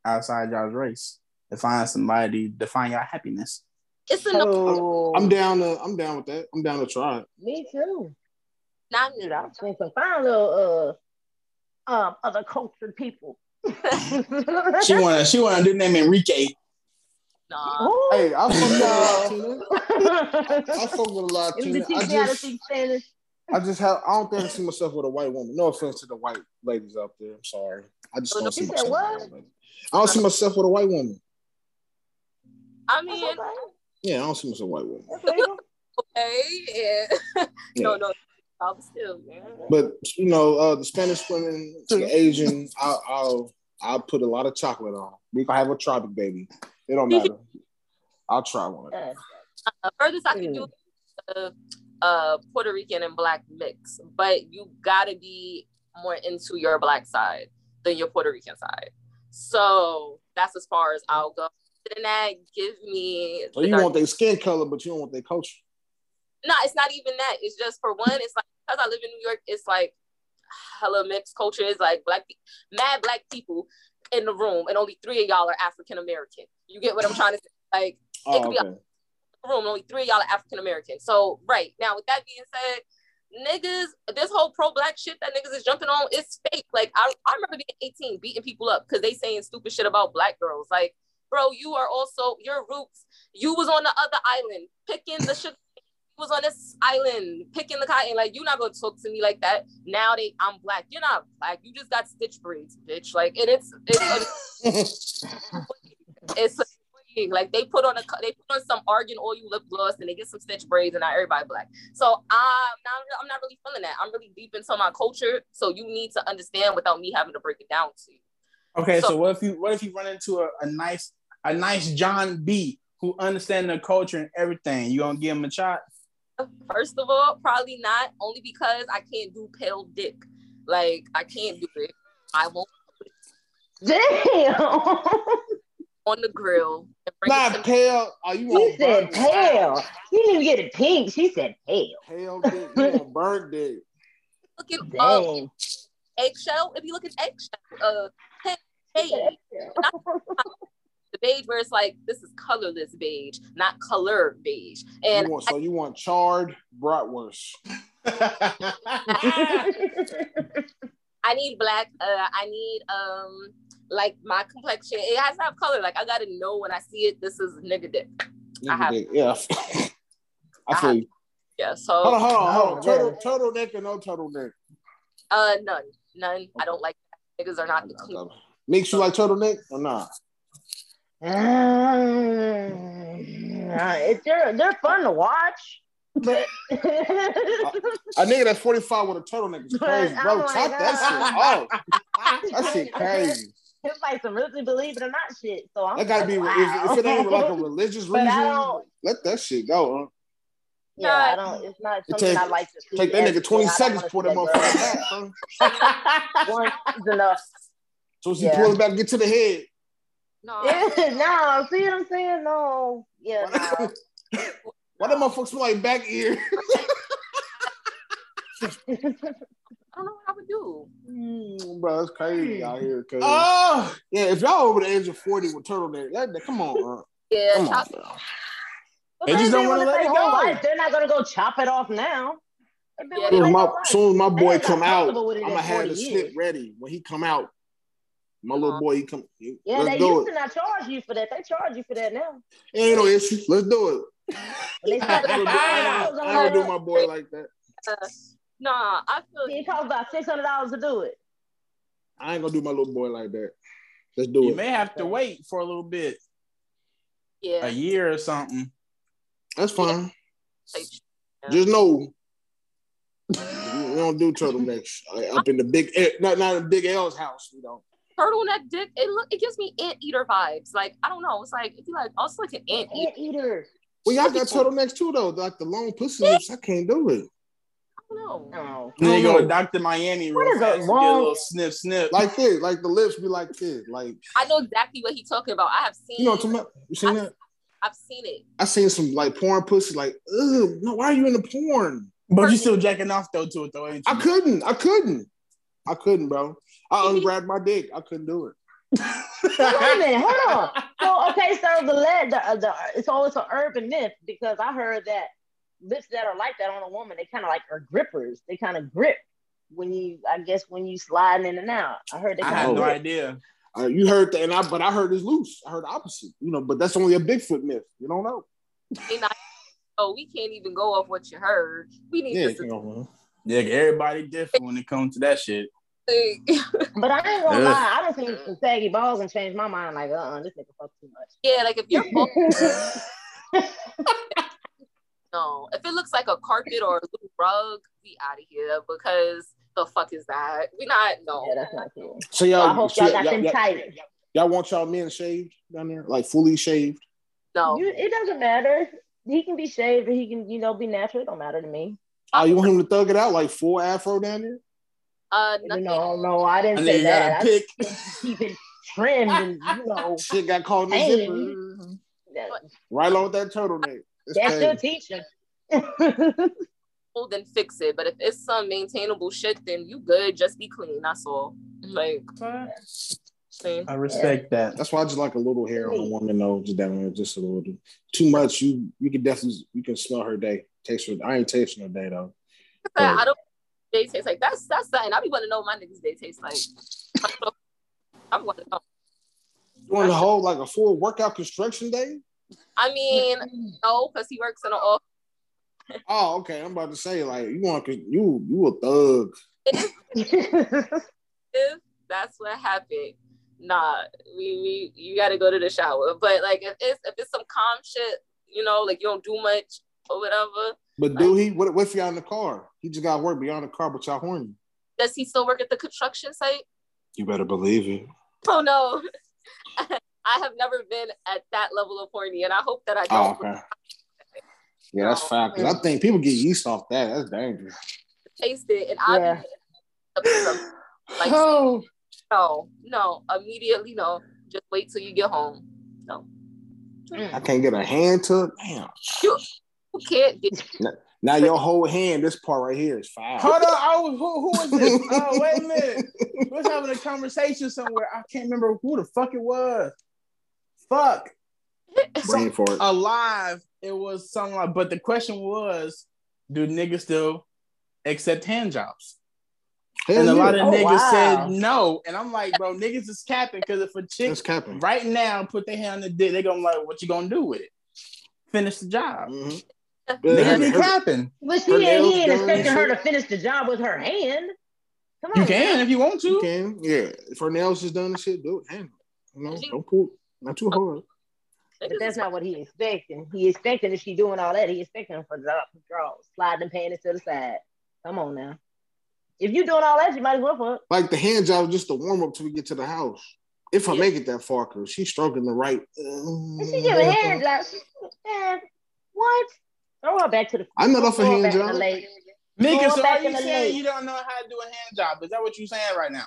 outside y'all's race to find somebody to find your happiness? It's in the Oh, I'm down to. I'm down with that. I'm down to try it. Me too. not Dude, I've seen some fine little uh um other cultured people. She wanna, she wanna do the name Enrique. nah. Ooh. Hey, I fuck with a No. Latina. I fuck with a Let me Latina. teach I me just, Spanish. I just have. I don't think I see myself with a white woman. No offense to the white ladies out there. I'm sorry. I just don't see myself. what? with a white. I don't see myself with a white woman. I mean, okay. Yeah, I don't see myself with a white woman. That's okay, yeah. Yeah. no, no, I'm still, man. But you know, uh, the Spanish women, the Asian, I'll, I'll I'll put a lot of chocolate on. We can have a tropic baby. It don't matter. I'll try one. Uh, Uh, furthest I can do is uh, uh, Puerto Rican and black mix, but you gotta be more into your black side than your Puerto Rican side. So that's as far as I'll go. Than that, give me. So you want their skin color, but you don't want their culture. No, it's not even that. It's just for one, it's like because I live in New York, it's like hella mixed culture. It's like black, mad black people in the room, and only three of y'all are African American. You get what I'm trying to say? Like Oh, could be okay. room, only three of y'all are African American. So right now, with that being said, niggas, this whole pro black shit that niggas is jumping on is fake. Like I, I remember being 18, beating people up because they saying stupid shit about black girls. Like, bro, you are also your roots. You was on the other island picking the shit. Was on this island picking the cotton. Like you're not gonna talk to me like that. Now they, I'm black. You're not black. You just got stitch braids, bitch. Like, and it's it's it's like they put on a they put on some argan oil lip gloss and they get some stitch braids and now everybody black. So I'm not I'm not really feeling that. I'm really deep into my culture. So you need to understand without me having to break it down to you. Okay, so, so what if you what if you run into a, a nice a nice John B who understand the culture and everything? You gonna give him a shot? First of all, probably not. Only because I can't do pale dick. Like I can't do it. I won't. Damn. on the grill. Not pale. Oh, you he said pale. You didn't even get it pink. She said pale. Pale dick. You want burnt dick. Looking um, eggshell. If you look at eggshell, uh, beige. the beige where it's like this is colorless beige, not color beige. And you want, so I, you want charred bratwurst. I need black. Uh, I need um like my complexion. It has to have color. Like I gotta know when I see it. This is nigga dick. Nigga I have. Dick. Yeah. I feel you. Yeah. So hold on, hold on, hold on. Turtle, turtleneck or no turtleneck? Uh, none, none. Okay. I don't like that. niggas are not the clean. Makes you like turtleneck or not? Mm. It's they're they're fun to watch. But a, a nigga that's 45 with a turtleneck is crazy, bro. Oh like, Chop that shit off. that shit crazy. It's like some really believe it or not shit. So I'm that gotta like, be wow. if, if, it ain't like a religious reason, let that shit go. Huh? Yeah, I don't. It's not something take, I like to see. Take that nigga 20 seconds for that motherfucker back, One is enough. So she yeah. pulls back, get to the head. No, no. See what I'm saying? No, yeah. No. Why the motherfuckers smell like back ear? I don't know what I would do. Mm, bro, it's crazy out here. Cause, oh, yeah, if y'all over the age of 40 with turtleneck, that, that, come on, bro. Yeah, come on, bro. they just don't want to let it go. Life. They're not gonna go chop it off now. Yeah, soon, my, soon as my boy come out, I'm gonna have the snip ready. When he come out, my little uh-huh. boy, he come. He, yeah, they used to not charge you for that. They charge you for that now. Ain't no issue. Let's do it. I ain't gonna do my boy like that. Uh, Nah, I feel it costs about six hundred dollars to do it. I ain't gonna do my little boy like that. Let's do you it. You may have to wait for a little bit. Yeah. A year or something. That's fine. Yeah. Just know we don't do turtlenecks up in the big not not in Big L's house. We don't. Turtleneck dick. It look. It gives me ant eater vibes. Like I don't know. It's like it's like also like an ant eater. Well, y'all got turtlenecks too though. Like the long pussy lips. I can't do it. No. No. Oh. Then you go to Dr. Miami real fast, get a little sniff, sniff. Like this, like the lips be like this. Like I know exactly what he's talking about. I have seen You know what You seen I've, that? I've seen it. I seen some like porn pussy, like, ugh, no, why are you in the porn? But you still jacking off though to it though, ain't you? I couldn't. I couldn't. I couldn't, bro. I ungrabbed my dick. I couldn't do it. Wait a minute, hold on. So okay, so the lead, the, the so it's an urban myth because I heard that lips that are like that on a woman, they kind of like are grippers. They kind of grip when you, I guess, when you sliding in and out. I heard they. I had no idea. Uh, you heard that, and I, but I heard it's loose. I heard the opposite. You know, but that's only a Bigfoot myth. You don't know. oh, we can't even go off what you heard. We need yeah, to. Yeah, everybody different when it comes to that shit. But I ain't gonna lie, I don't think some saggy balls and change my mind. Like, uh, uh this nigga fuck too much. Yeah, like if you're. no. If it looks like a carpet or a little rug, we out of here because the fuck is that? We not no. Yeah, that's not cool. So y'all, so I hope so y'all got y'all, them y'all, tight. Y'all want y'all men shaved down there, like fully shaved? No, you, it doesn't matter. He can be shaved, or he can, you know, be natural. It don't matter to me. Oh, you want him to thug it out like full afro down there? Uh, no, no, I didn't say that. I keep it trimmed and you know. Shit got caught in the zipper. Right along with that turtleneck. It's That's your teacher. then fix it. But if it's some maintainable shit, then you good. Just be clean. That's all. Like See? I respect that. That's why I just like a little hair on a woman though, just down there, just a little. Too much, you you can definitely you can smell her day, taste her. I ain't tasting her day though. I don't they taste like that's that's something. I be want to know what my niggas day tastes like. I'm want to know. You want a whole like a full workout construction day? I mean, no, because he works in an office. Oh, okay. I'm about to say like you want you you a thug. if that's what happened, nah, we we you got to go to the shower. But like if it's if it's some calm shit, you know, like you don't do much or whatever. But do he? What, what if y'all in the car? He just got work beyond the car, but y'all horny. Does he still work at the construction site? You better believe it. Oh no. I have never been at that level of horny, and I hope that I oh, don't. Oh, okay. Yeah, that's fine. Because I think people get used off that. That's dangerous. Taste it, and I Yeah. like Oh, no, no, immediately no. Just wait till you get home. No, I can't get a hand to it. Damn. you, you can't get. Now your whole hand, this part right here is fine. Hold on, I was, who, who was this? Oh, wait a minute. We was having a conversation somewhere. I can't remember who the fuck it was. Fuck. Brain for it. Alive. It was something like, but the question was, do niggas still accept hand jobs? Hell And a lot of Oh, niggas wow. said no. And I'm like, bro, niggas is capping because if a chick That's capping. right now put their hand on the dick, they're gonna be like, what you gonna do with it? Finish the job. Mhm. Niggas be Her- capping. But she ain't, he ain't done expecting her to finish the job with her hand. Come on. You can if you want You to. can, yeah. If her nails is done and shit, do it. Handle. You know, don't pull, not too hard. But that's not what he expecting. He expecting if she doing all that, he expecting her for the draw, sliding the panties to the side. Come on now. If you doing all that, you might as well fuck. Like the hand job is just the warm up till we get to the house. If I Yeah. make it that far, cause she's stroking the right. And she giving hand jobs. Man, eh, what? Throw her back to the. I'm not off a throw hand job. the lake. Mika, Going so are you saying lake. you don't know how to do a hand job? Is that what you're saying right now?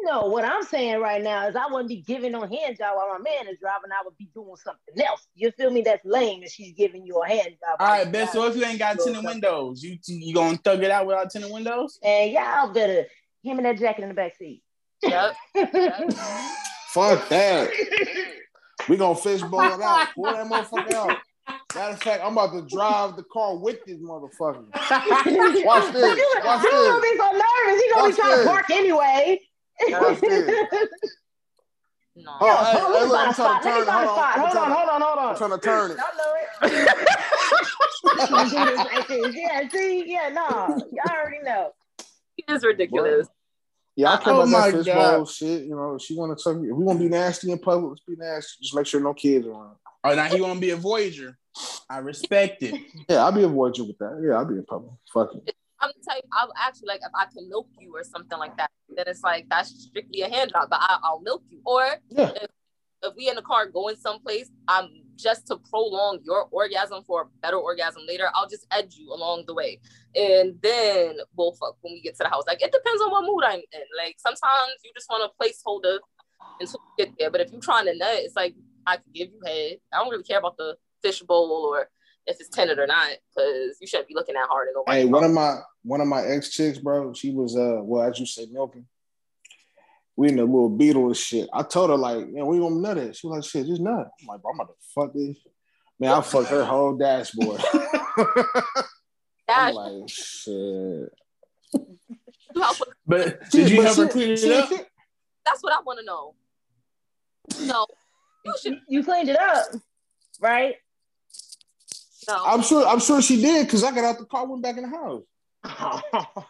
No, what I'm saying right now is I wouldn't be giving no hand job while my man is driving. I would be doing something else. You feel me? That's lame if she's giving you a hand job. All right, while right. So if you ain't got tinted windows, you you gonna thug it out without tinted windows? And y'all better him and that jacket in the back seat. Yep. Fuck that. We gonna fishbowl it out. Pull that motherfucker out. Matter of fact, I'm about to drive the car with this motherfucker. Watch this. You, Watch you gonna be so nervous. He gonna Watch be trying this. to park anyway. Watch this. No. Oh, hey, Hold hey, on, look, I'm trying to turn spot. it. Let me Hold on. Hold on, hold on, I'm hold on. trying to turn it. Y'all know it. Gonna do this like this. Yeah, see, yeah, no, y'all already know. He is ridiculous. Yeah, I care Oh about my that fishbowl shit. You know, she want to suck me. If we want to be nasty in public, let's be nasty. Just make sure no kids around. Oh, now he want to be a voyager. I respect it. Yeah, I'll be a voyager with that. Yeah, I'll be in public. Fuck it. I'm the type. I'll actually like if I can milk you or something like that. Then it's like that's strictly a hand job, but I, I'll milk you. Or Yeah. if, if we in the car going someplace, I'm just to prolong your orgasm for a better orgasm later. I'll just edge you along the way, and then we'll fuck when we get to the house. Like it depends on what mood I'm in. Like sometimes you just want a placeholder until you get there. But if you're trying to nut, it's like I can give you head. I don't really care about the fishbowl or if it's tenant or not, because you shouldn't be looking that hard at nobody. Hey, one of my one of my ex chicks, bro. She was uh, well, as you say, milking. We in the little beetle and shit. I told her like, you know, we gonna nut it. She was like, shit, just nut. I'm like, bro, I'm about to fuck this. Man, I fucked her whole dashboard. Dash, I'm like, shit. But did you But help her she- clean she- it up? that's what I want to know. No, you should. You cleaned it up, right? No. I'm sure. I'm sure she did because I got out the car, went back in the house.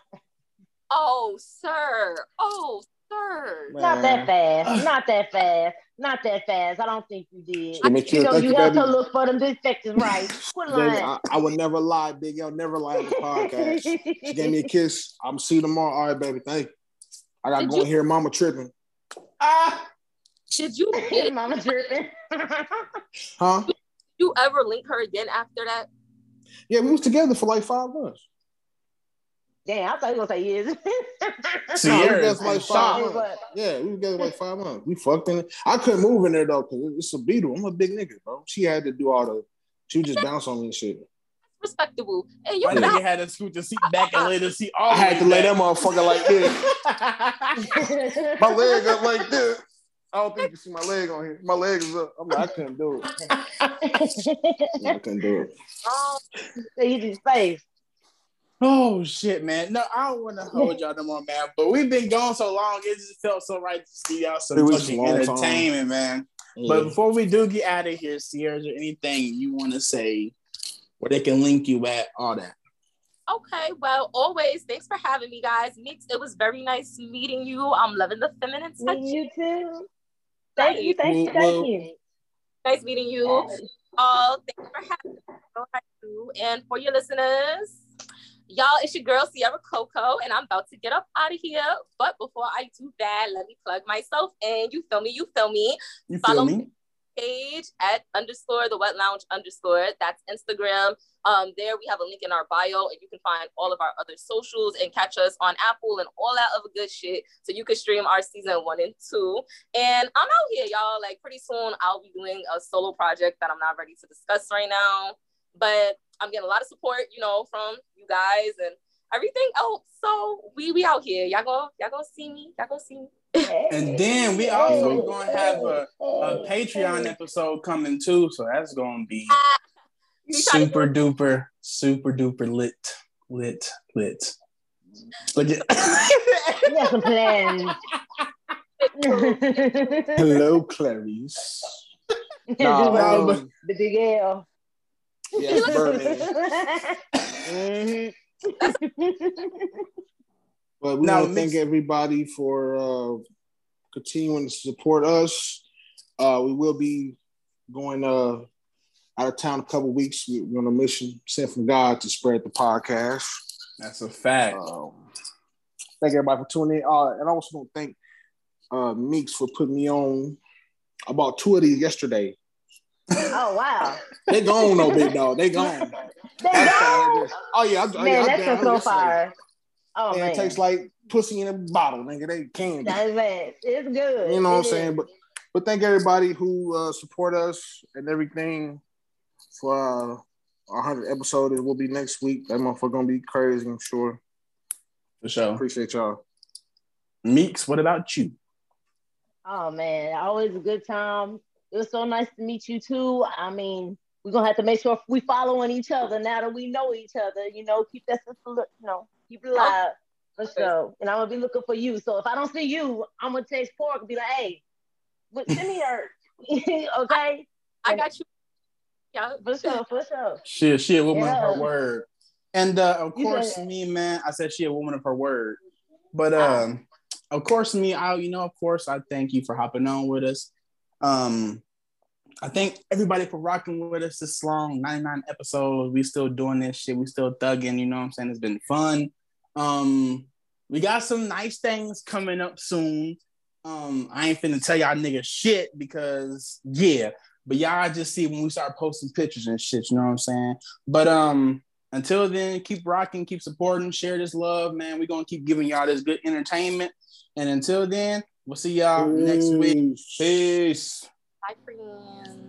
oh, sir. Oh, sir. Not that fast. Not that fast. Not that fast. I don't think you did. Give me You know, you you, have baby. to look for them defectors right. Quit Baby, lying. I, I would never lie, Big L. Never lie on the podcast. She gave me a kiss. I'm see you tomorrow. All right, baby. Thank you. I got Did go you- here. Mama tripping. Ah, Did you did Mama tripping. Huh? you ever link her again after that? Yeah, we was together for like five months. Damn, I thought you were gonna say years. See, No, we Sierra together is for like five months. But- Yeah, we were together like five months. We fucked in it. I couldn't move in there though because it's a beetle. I'm a big nigga, bro. She had to do all the. She would just bounce on me and shit. Respectable. And you not nigga had to scoot the seat back and lay the seat all I had to way lay that motherfucker like this. My leg up like this. I don't think you can see my leg on here. My leg is up. I'm like, I couldn't do it. I couldn't do it. Oh, so you just face. Oh shit, man. No, I don't want to hold y'all no more, man. But we've been gone so long, it just felt so right to see y'all some fucking entertainment, man. Yeah. But before we do get out of here, Sierra, is there anything you want to say where they can link you at, all that? Okay, well, always thanks for having me, guys. Meeks, it was very nice meeting you. I'm loving the feminine touch. You too. Thank you, thank you, thank you. Nice meeting you. All thanks for having me. And for your listeners, y'all, it's your girl Sierra Coco, and I'm about to get up out of here. But before I do that, let me plug myself in. You feel me? You feel me? You Follow me? page at underscore the wet lounge underscore. That's Instagram. Um, there we have a link in our bio, and you can find all of our other socials and catch us on Apple and all that other good shit. So you can stream our season one and two. And I'm out here, y'all. Like pretty soon, I'll be doing a solo project that I'm not ready to discuss right now, but I'm getting a lot of support, you know, from you guys and everything else. So we we out here. Y'all go y'all go see me. Y'all go see me. And then we also gonna have a, a Patreon episode coming too, so that's gonna be super duper, super duper lit, lit, lit. But yeah. got some plans. Hello, Clarice. No, no, the big L. Yes, mm-hmm. But we now, want to thank everybody for uh, continuing to support us. Uh, we will be going uh, out of town a couple weeks. We're on a mission sent from God to spread the podcast. That's a fact. Um, thank everybody for tuning in. Uh, and I also want to thank uh, Meeks for putting me on about two of these yesterday. Oh wow! they gone though, big dog. They gone. they gone. Oh yeah, I, man, yeah, that's so far. Oh man, it tastes like pussy in a bottle, nigga. They candy. That's it. It's good. You know what I'm saying? But but thank everybody who uh, support us and everything for uh, our hundred episode. It will be next week. That motherfucker gonna be crazy. I'm sure. For sure. Appreciate y'all. Meeks, what about you? Oh man, always a good time. It was so nice to meet you too. I mean, we're gonna have to make sure we following each other now that we know each other. You know, keep that sister, you know, Keep it alive for sure. And I'm gonna be looking for you. So if I don't see you, I'm gonna text Pork and be like, hey, send me her. okay. I got you. Yeah, for sure, for sure. She she a woman yeah. of her word. And uh, of course, me, man, I said she a woman of her word. But um, of course, me, I you know, of course, I thank you for hopping on with us. Um, I thank everybody for rocking with us this long, 99 episodes. We still doing this shit. We still thugging, you know what I'm saying? It's been fun. Um, we got some nice things coming up soon. Um, I ain't finna tell y'all niggas shit because yeah, but y'all just see when we start posting pictures and shit, you know what I'm saying? But um, until then, keep rocking, keep supporting, share this love, man. We're gonna keep giving y'all this good entertainment. And until then, we'll see y'all Peace. next week. Peace. Bye, friends.